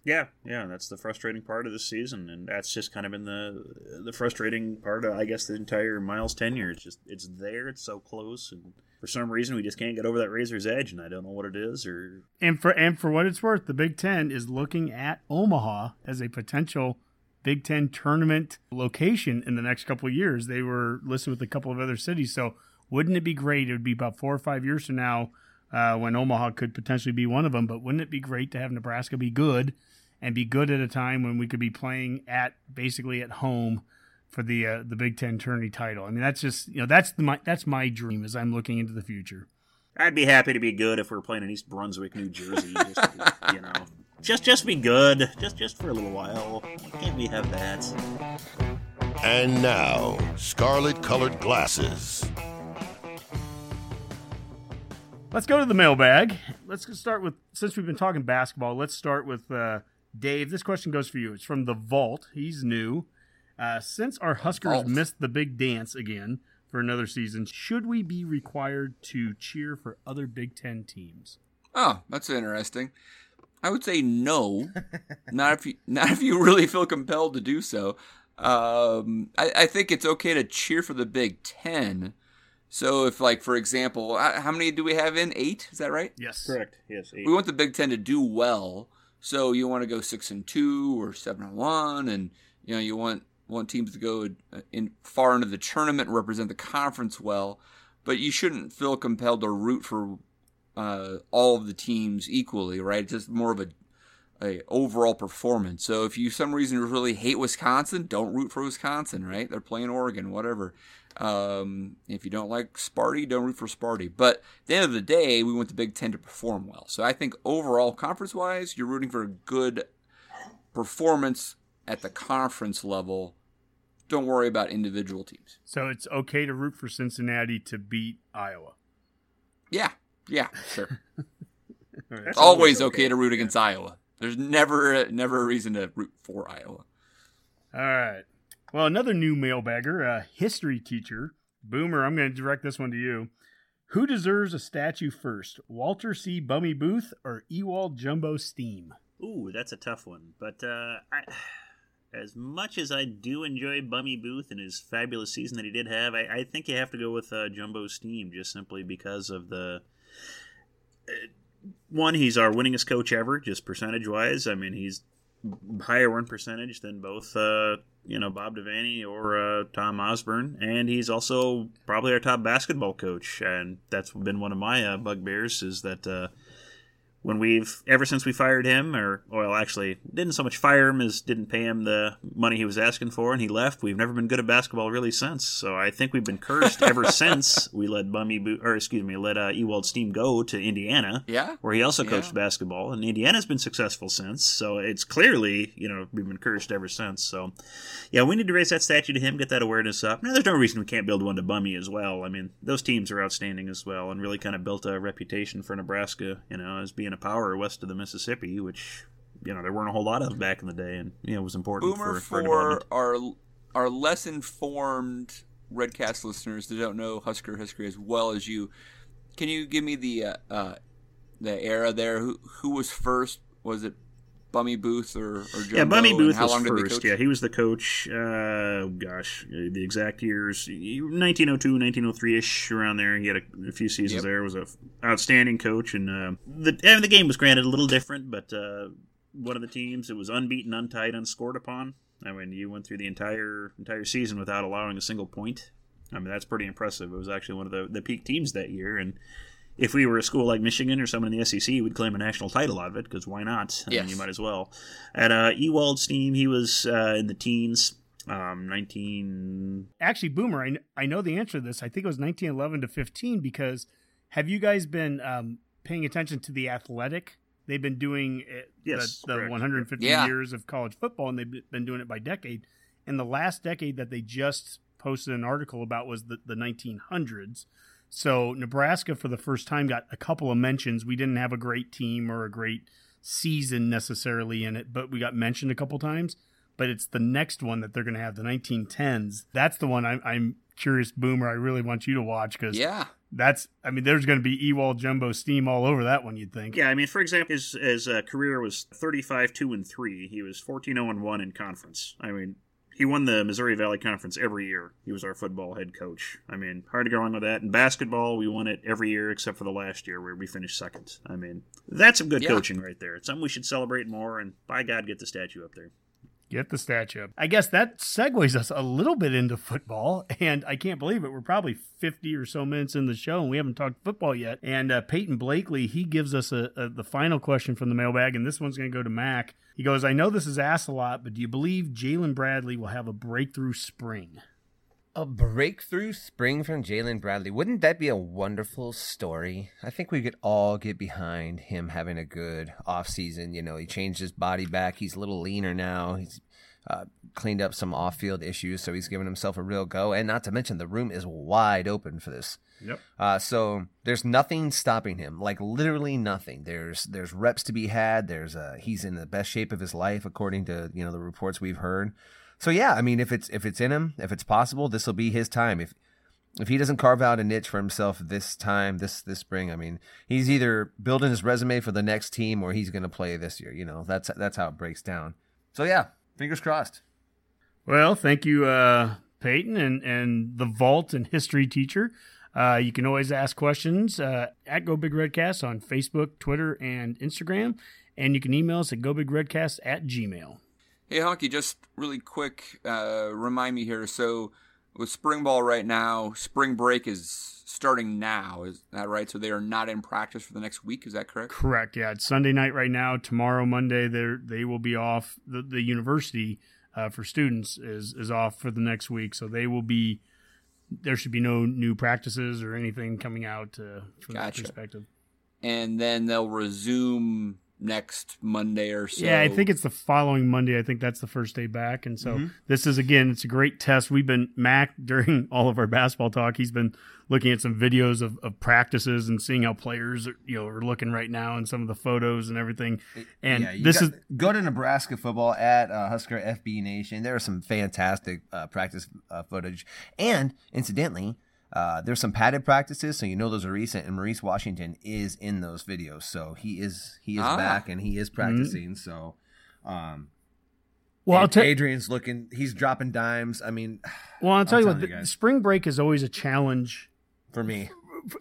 Yeah, yeah, that's the frustrating part of the season, and that's just kind of been the the frustrating part of, I guess, the entire Miles tenure. It's just it's there, it's so close, and for some reason we just can't get over that razor's edge, and I don't know what it is. Or and for and for what it's worth, the Big Ten is looking at Omaha as a potential Big Ten tournament location in the next couple of years. They were listed with a couple of other cities. So wouldn't it be great? It would be about four or five years from now uh, when Omaha could potentially be one of them. But wouldn't it be great to have Nebraska be good and be good at a time when we could be playing at basically at home for the uh, the Big Ten tourney title? I mean, that's just you know that's the, my that's my dream as I'm looking into the future. I'd be happy to be good if we are playing in East Brunswick, New Jersey. Just, you know, just just be good, just just for a little while. Can't we have that? And now, scarlet-colored glasses. Let's go to the mailbag. Let's start with since we've been talking basketball. Let's start with uh, Dave. This question goes for you. It's from the Vault. He's new. Uh, since our Huskers Vault. missed the big dance again for another season, should we be required to cheer for other Big Ten teams? Oh, that's interesting. I would say no. not if you not if you really feel compelled to do so. Um, I, I, think it's okay to cheer for the Big Ten. So if, like, for example, how many do we have in? Eight? Is that right? Yes. Correct. Yes. Eight. We want the Big Ten to do well. So you want to go six and two or seven and one, and you know you want want teams to go in far into the tournament and represent the conference well. But you shouldn't feel compelled to root for uh, all of the teams equally, right? It's just more of a, a overall performance. So if you some reason really hate Wisconsin, don't root for Wisconsin, right? They're playing Oregon, whatever. Um, if you don't like Sparty, don't root for Sparty. But at the end of the day, we want the Big Ten to perform well. So I think overall, conference wise, you're rooting for a good performance at the conference level. Don't worry about individual teams. So it's okay to root for Cincinnati to beat Iowa. Yeah, yeah, sure. It's always okay, okay to root against Iowa. There's never never a reason to root for Iowa. All right. Well, another new mailbagger, a history teacher, Boomer. I'm going to direct this one to you. Who deserves a statue first, Walter C. Bummy Booth or Ewald Jumbo Stiehm? Ooh, that's a tough one. But uh, I, as much as I do enjoy Bummy Booth and his fabulous season that he did have, I, I think you have to go with uh, Jumbo Stiehm just simply because of the one, he's our winningest coach ever, just percentage wise. I mean, he's higher win percentage than both, uh, you know, Bob Devaney or uh, Tom Osborne, and he's also probably our top basketball coach. And that's been one of my uh, bugbears is that uh, when we've ever since we fired him, or well, actually didn't so much fire him as didn't pay him the money he was asking for, and he left. We've never been good at basketball really since. So I think we've been cursed ever since we let Bummy, Bo- or excuse me, let uh, Ewald Stiehm go to Indiana, yeah, where he also coached yeah. basketball, and Indiana's been successful since. So it's clearly you know we've been cursed ever since. So yeah, we need to raise that statue to him, get that awareness up. Now there's no reason we can't build one to Bummy as well. I mean those teams are outstanding as well, and really kind of built a reputation for Nebraska, you know, as being a power west of the Mississippi, which you know there weren't a whole lot of back in the day, and you know it was important Boomer for, for, our our less informed Redcast listeners that don't know Husker history as well as you. Can you give me the uh, uh, the era there? Who who was first? Was it Bummy Booth or, or Jumbo? yeah, Bummy Booth was first. Yeah, he was the coach. Uh, gosh, the exact years: 1902, 1903 ish, around there. He had a, a few seasons Yep. there. Was a f- outstanding coach, and uh, the and the game was granted a little different, but uh, one of the teams it was unbeaten, untied, unscored upon. I mean, you went through the entire entire season without allowing a single point. I mean, that's pretty impressive. It was actually one of the, the peak teams that year, and if we were a school like Michigan or someone in the SEC, we'd claim a national title out of it because why not? I mean, you might as well. At uh, Ewald's team, he was uh, in the teens, um, 19. Actually, Boomer, I, kn- I know the answer to this. I think it was 1911 to 15 because have you guys been um, paying attention to the athletic? They've been doing it, Yes, the, the 150 Yeah. years of college football, and they've been doing it by decade. And the last decade that they just posted an article about was the, the 1900s. So Nebraska, for the first time, got a couple of mentions. We didn't have a great team or a great season necessarily in it, but we got mentioned a couple times. But it's the next one that they're going to have, the 1910s. That's the one I'm, I'm curious, Boomer. I really want you to watch because Yeah. that's, I mean, there's going to be Ewald Jumbo Stiehm all over that one, you'd think. Yeah, I mean, for example, his, his uh, career was 35 2 and 3. He was 14 0 and 1 in conference. I mean, he won the Missouri Valley Conference every year. He was our football head coach. I mean, hard to go wrong with that. In basketball, we won it every year except for the last year where we finished second. I mean, that's some good Yeah. coaching right there. It's something we should celebrate more, and by God, get the statue up there. Get the statue. I guess that segues us a little bit into football, and I can't believe it. We're probably 50 or so minutes in the show, and we haven't talked football yet. And uh, Peyton Blakely, he gives us a, a, the final question from the mailbag, and this one's going to go to Mac. He goes, I know this is asked a lot, but do you believe Jalen Bradley will have a breakthrough spring? A breakthrough spring from Jalen Bradley. Wouldn't that be a wonderful story? I think we could all get behind him having a good offseason. You know, he changed his body back. He's a little leaner now. He's uh, cleaned up some off field issues, so he's giving himself a real go. And not to mention, the room is wide open for this. Yep. Uh, so there's nothing stopping him, like literally nothing. There's there's reps to be had. There's uh, he's in the best shape of his life according to you know the reports we've heard. So yeah, I mean if it's if it's in him, if it's possible, this will be his time. If if he doesn't carve out a niche for himself this time, this this spring, I mean he's either building his resume for the next team or he's going to play this year. You know that's that's how it breaks down. So yeah, fingers crossed. Well, thank you, uh, Peyton, and, and the vault and history teacher. Uh, you can always ask questions uh, at Go Big Redcast on Facebook, Twitter, and Instagram. And you can email us at gobigredcast at gmail. Hey, Honky, just really quick, uh, remind me here. So, with spring ball right now, spring break is starting now. Is that right? So they are not in practice for the next week. Is that correct? Correct. Yeah, it's Sunday night right now. Tomorrow, Monday, they they will be off. The, the university uh, for students is is off for the next week, so they will be. There should be no new practices or anything coming out uh, from that perspective. And then they'll resume next Monday or so. Yeah, I think it's the following Monday. I think that's the first day back. And so this is again, it's a great test. We've been Mac during all of our basketball talk. He's been looking at some videos of, of practices and seeing how players are, you know are looking right now and some of the photos and everything. And Yeah, this got- is go to Nebraska football at uh, Husker FB Nation. There are some fantastic uh, practice uh, footage, and incidentally, uh, there's some padded practices, so you know those are recent. And Maurice Washington is in those videos, so he is he is Ah. back and he is practicing. So, um, well. I'll Ad- tell Adrian's looking, he's dropping dimes. I mean, well. I'll tell I'm you what. you the, spring break is always a challenge for me,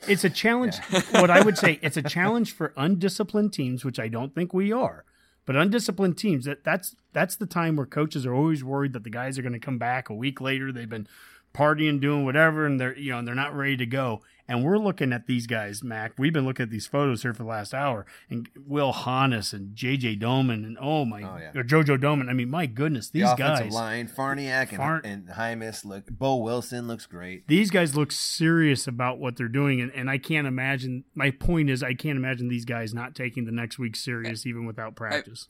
it's a challenge. what I would say, it's a challenge for undisciplined teams, which I don't think we are. But undisciplined teams, that that's that's the time where coaches are always worried that the guys are going to come back a week later. They've been partying, doing whatever, and they're you know they're not ready to go. And we're looking at these guys, Mac. We've been looking at these photos here for the last hour, and Will Honas and JJ Domann, and oh my, Oh, yeah. or JoJo Domann. I mean, my goodness, these the offensive guys. line, Farniok and, Far- and Jaimes look. Bo Wilson looks great. these guys look serious about what they're doing and, and i can't imagine my point is i can't imagine these guys not taking the next week serious even without practice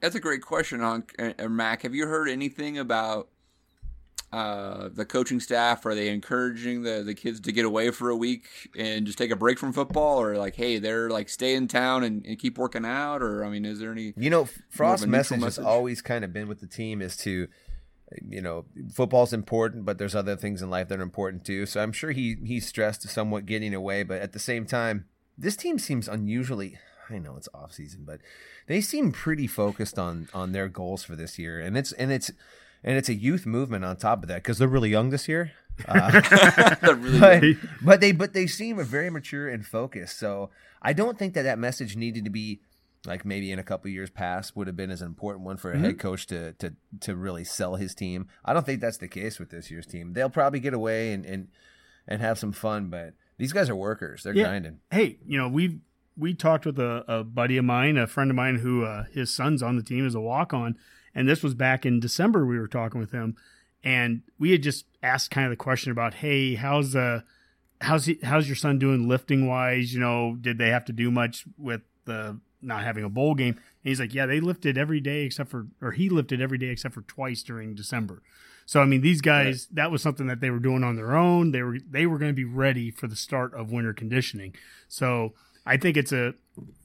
That's a great question, Honk, uh, uh, Mac. Have you heard anything about uh, the coaching staff? Are they encouraging the, the kids to get away for a week and just take a break from football, or like, hey, they're like stay in town and, and keep working out? Or I mean, is there any? You know, Frost's message, message? has always kind of been with the team is to, you know, football's important, but there's other things in life that are important too. So I'm sure he he stressed somewhat getting away, but at the same time, this team seems unusually. I know it's off season, but they seem pretty focused on on their goals for this year, and it's and it's and it's a youth movement on top of that because they're really young this year. Uh, really but, but they but they seem very mature and focused. So I don't think that that message needed to be like maybe in a couple years past would have been as an important one for a mm-hmm. head coach to to to really sell his team. I don't think that's the case with this year's team. They'll probably get away and and, and have some fun, but these guys are workers. They're yeah. grinding. Hey, you know we we talked with a, a, buddy of mine, a friend of mine who uh, his son's on the team as a walk on, and this was back in December. We were talking with him, and we had just asked kind of the question about, hey, how's uh how's he, how's your son doing lifting wise? You know, did they have to do much with the not having a bowl game? And he's like, yeah, they lifted every day except for, or he lifted every day except for twice during December. So I mean, these guys, right. that was something that they were doing on their own. They were they were going to be ready for the start of winter conditioning. So I think it's a,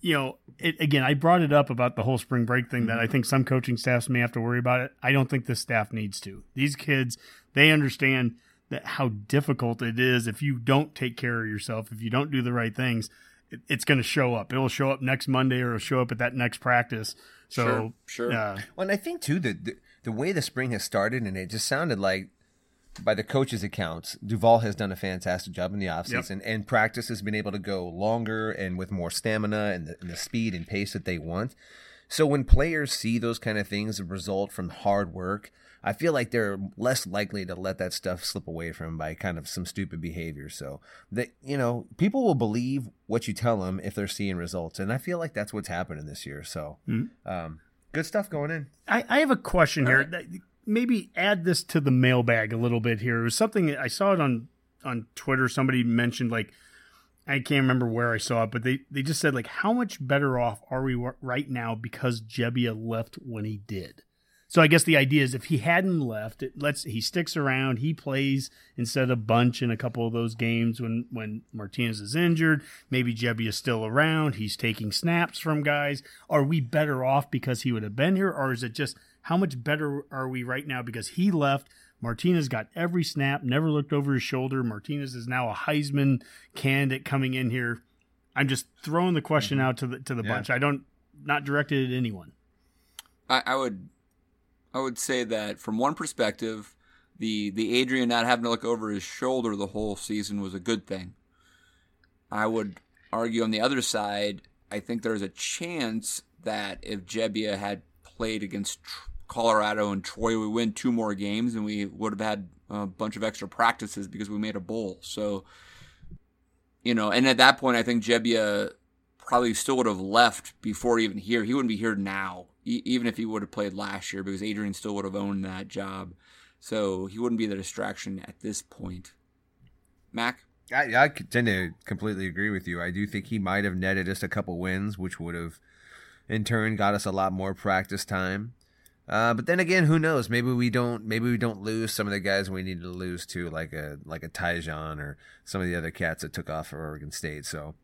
you know, it, again, I brought it up about the whole spring break thing that I think some coaching staffs may have to worry about it. I don't think this staff needs to. These kids, they understand that how difficult it is if you don't take care of yourself, if you don't do the right things, it, it's going to show up. It will show up next Monday or it'll show up at that next practice. So, sure. sure. Uh, well, and I think too that the, the way the spring has started, and it just sounded like by the coaches' accounts, Duval has done a fantastic job in the offseason, yep. and practice has been able to go longer and with more stamina and the, and the, speed and pace that they want. So when players see those kind of things result from hard work, I feel like they're less likely to let that stuff slip away from them by kind of some stupid behavior. So that you know, people will believe what you tell them if they're seeing results, and I feel like that's what's happening this year. So. Mm-hmm. Um, good stuff going in. I, I have a question All here. Right maybe add this to the mailbag a little bit here. It was something I saw it on on Twitter. Somebody mentioned like I can't remember where I saw it, but they they just said like how much better off are we right now because Gebbia left when he did. So I guess the idea is if he hadn't left, it lets he sticks around, he plays instead of bunch in a couple of those games when when Martinez is injured. Maybe Gebbia is still around. He's taking snaps from guys. Are we better off because he would have been here, or is it just how much better are we right now because he left? Martinez got every snap, never looked over his shoulder. Martinez is now a Heisman candidate coming in here. I'm just throwing the question mm-hmm. out to the to the yeah. bunch. I don't not directed at anyone. I, I would I would say that from one perspective, the the Adrian not having to look over his shoulder the whole season was a good thing. I would argue on the other side, I think there's a chance that if Gebbia had played against Colorado and Troy, we win two more games and we would have had a bunch of extra practices because we made a bowl. So, you know, and at that point, I think Gebbia probably still would have left before even here. He wouldn't be here now, e- even if he would have played last year because Adrian still would have owned that job. So he wouldn't be the distraction at this point. Mac? I, I tend to completely agree with you. I do think he might have netted us a couple wins, which would have in turn got us a lot more practice time. Uh, but then again, who knows? Maybe we don't. Maybe we don't lose some of the guys we need to lose to, like a like a Tyjon or some of the other cats that took off for Oregon State. So,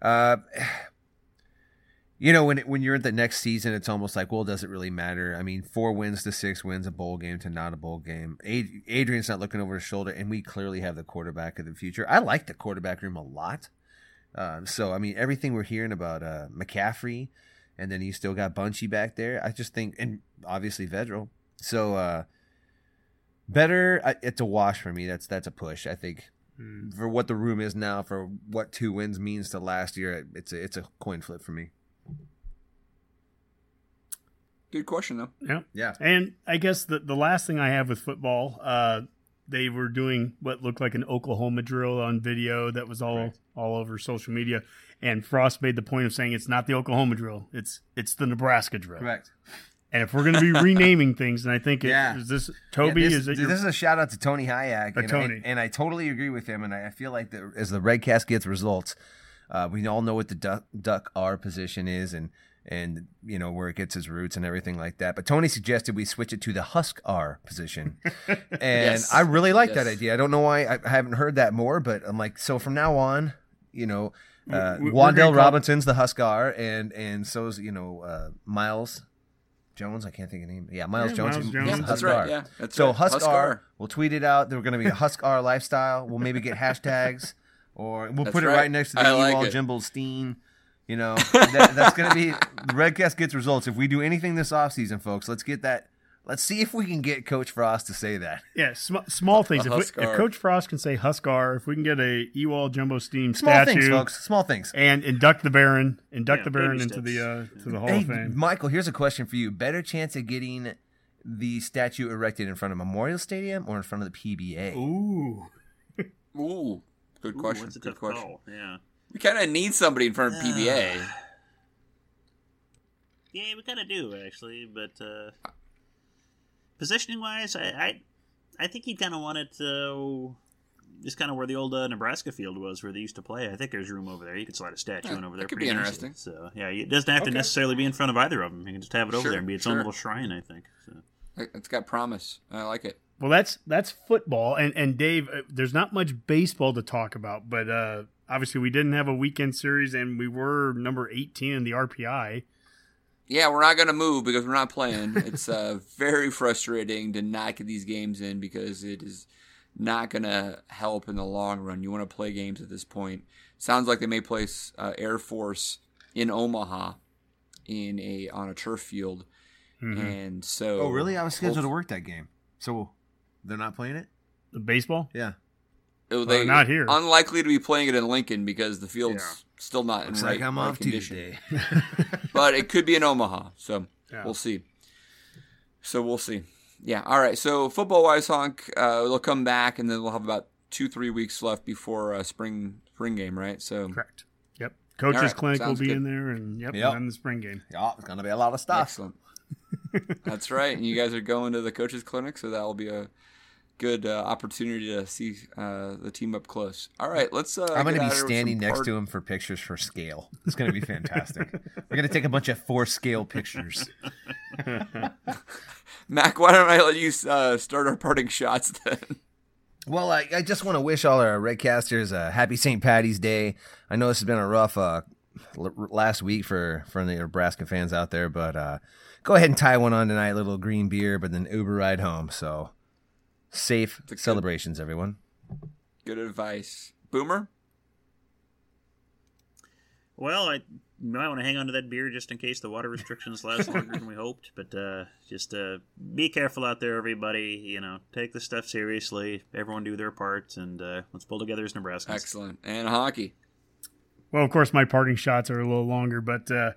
uh, you know, when it, when you're at the next season, it's almost like, well, does it really matter? I mean, four wins to six wins, a bowl game to not a bowl game. Ad- Adrian's not looking over his shoulder, and we clearly have the quarterback of the future. I like the quarterback room a lot. Uh, so, I mean, everything we're hearing about uh, McCaffrey and then you still got Bunchy back there. I just think, and obviously Vedral. So uh, better. It's a wash for me. That's that's a push. I think mm. for what the room is now, for what two wins means to last year, it's a it's a coin flip for me. Good question though. Yeah, yeah. And I guess the the last thing I have with football, uh, they were doing what looked like an Oklahoma drill on video that was all right. all over social media. And Frost made the point of saying it's not the Oklahoma drill; it's it's the Nebraska drill. Correct. And if we're going to be renaming things, and I think it, yeah. is this Toby? Yeah, this, is it this is a shout out to Tony Hayek, and, Tony. I, and I totally agree with him. And I feel like the, as the red cast gets results, uh, we all know what the duck, duck R position is, and and you know where it gets its roots and everything like that. But Tony suggested we switch it to the Husk R position, and yes. I really like yes. that idea. I don't know why I haven't heard that more, but I'm like, so from now on, you know, uh, Wan'Dale Robinson's the Huskar, and and so's you know uh, Miles Jones. I can't think of the name. Yeah, Miles yeah, Jones. Miles Jones. Yeah, that's right. Yeah, that's so right. Huskar, Huskar. We'll tweet it out. We're going to be a Huskar lifestyle. We'll maybe get hashtags, or we'll that's put it right. right next to the I like Ewald Jimble Steen You know, that, that's going to be Redcast gets results. If we do anything this offseason, folks, let's get that. Let's see if we can get Coach Frost to say that. Yeah, sm- small things. If, we, if, Coach Frost can say Huskar, if we can get a Ewald Jumbo Stiehm statue. Small statue, things, folks. Small things. and induct the Baron, induct Yeah, the Baron baby into the uh, to the Hall Hey, of Fame. Michael, here's a question for you. Better chance of getting the statue erected in front of Memorial Stadium or in front of the PBA? Ooh, Ooh, good Ooh, question. that's a Good tough question. call. Yeah. We kind of need somebody in front of PBA. Yeah, we kind of do actually, but uh, positioning wise, I, I I think he'd kind of want it uh, just kind of where the old uh, Nebraska field was, where they used to play. I think there's room over there. You could slide a statue Yeah, in over there. could pretty be nicely. interesting. So yeah, it doesn't have to Okay. necessarily be in front of either of them. You can just have it over Sure, there and be its sure. own little shrine. I think. So. It's got promise. I like it. well, that's that's football, and and Dave, uh, there's not much baseball to talk about, but uh, obviously we didn't have a weekend series, and we were number 18 in the RPI. Yeah, we're not going to move because we're not playing. It's uh, very frustrating to not get these games in because it is not going to help in the long run. You want to play games at this point. Sounds like they may place uh, Air Force in Omaha in a on a turf field, and so Oh, really? I was scheduled to work that game. So they're not playing it? The baseball. Yeah. Oh, they not here. Unlikely to be playing it in Lincoln because the field's Yeah. Still not Looks in right, like I'm right off condition. Tuesday. but it could be in Omaha. So Yeah. we'll see. So we'll see. Yeah. All right. So football wise, honk. Uh, they'll come back, and then we'll have about two, three weeks left before uh, spring spring game, right? So Correct. Yep. Coaches right, clinic will be good. in there, and yep, Yep. and then the spring game. yeah, it's going to be a lot of stuff. excellent. That's right. And you guys are going to the coaches clinic, so that will be a good uh, opportunity to see uh, the team up close. All right. Let's. Uh, I'm going to be out of here with standing next part- to him for pictures for scale. It's going to be fantastic. We're going to take a bunch of four scale pictures. Mac. Why don't I let you uh, start our parting shots then? Well, I, I just want to wish all our Redcasters a happy St. Patty's Day. I know this has been a rough uh, l- last week for, for the Nebraska fans out there, but uh, go ahead and tie one on tonight, little green beer, but then Uber ride home. So safe good- celebrations, everyone. Good advice, Boomer. Well, I might want to hang on to that beer just in case the water restrictions last longer than we hoped. But uh, just uh, be careful out there, everybody. You know, take the stuff seriously. Everyone do their parts, and uh, let's pull together as Nebraskans. Excellent. And Honky. Well, of course, my parting shots are a little longer, but uh,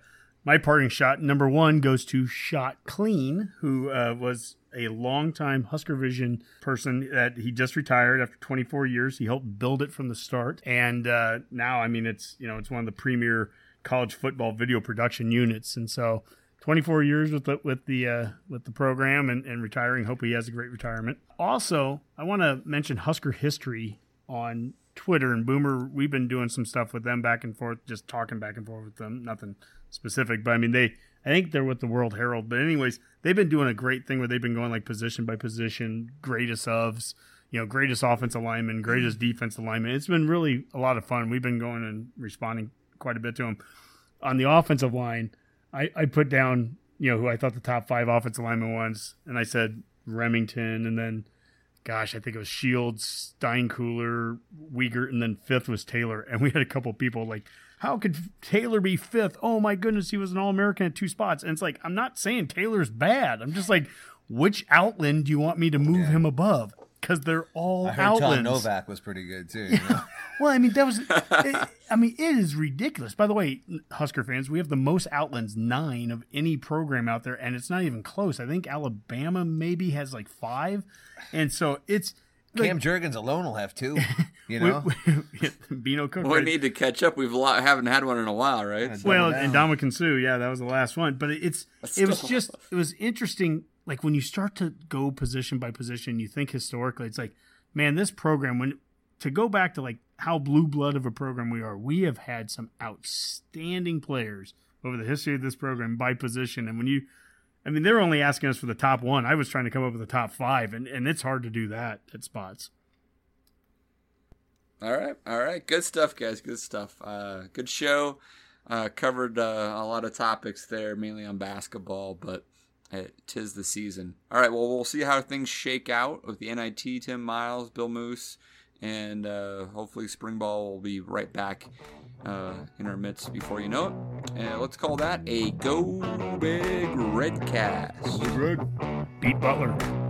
my parting shot number one goes to Shot Clean, who uh, was a longtime Husker Vision person that he just retired after 24 years. He helped build it from the start, and uh, now, I mean, it's you know it's one of the premier college football video production units, and so. 24 years with the with the uh, with the program and, and retiring. Hope he has a great retirement. Also, I want to mention Husker history on Twitter and Boomer. We've been doing some stuff with them back and forth, just talking back and forth with them. Nothing specific, but I mean they. I think they're with the World Herald, but anyways, they've been doing a great thing where they've been going like position by position, greatest ofs, you know, greatest offensive lineman, greatest mm-hmm. defense alignment. It's been really a lot of fun. We've been going and responding quite a bit to them. On the offensive line, I, I put down, you know, who I thought the top five offensive linemen was, and I said Rimington, and then, gosh, I think it was Shields, Steinkuhler, Wiegert, and then fifth was Taylor. And we had a couple people like, how could Taylor be fifth? Oh my goodness, he was an All American at two spots. And it's like, I'm not saying Taylor's bad. I'm just like, which outland do you want me to move him above? Because they're all I heard Tom. Novak was pretty good too. You know? Well, I mean, that was. it, I mean, it is ridiculous. By the way, Husker fans, we have the most outlands, nine of any program out there, and it's not even close. I think Alabama maybe has like five, and so it's. like, Cam Jurgens alone will have two. You we- know, we- Bino Cook. We need to catch up. We've a lot, haven't had one in a while, right? Yeah, well, and down. Dominican Sue, yeah, that was the last one. But it's it was just it was interesting. Like when you start to go position by position, you think historically, it's like, man, this program when to go back to like how blue blood of a program we are, we have had some outstanding players over the history of this program by position. And when you, I mean, they're only asking us for the top one. I was trying to come up with the top five, and and it's hard to do that at spots. All right, all right, good stuff, guys. Good stuff. Uh, good show. Uh, covered uh, a lot of topics there, mainly on basketball, but it tis the season. All right, well, we'll see how things shake out with the NIT. Tim Miles, Bill Moos, and uh, hopefully spring ball will be right back uh, in our midst before you know it. And let's call that a Go Big Red Cast. Beat Butler.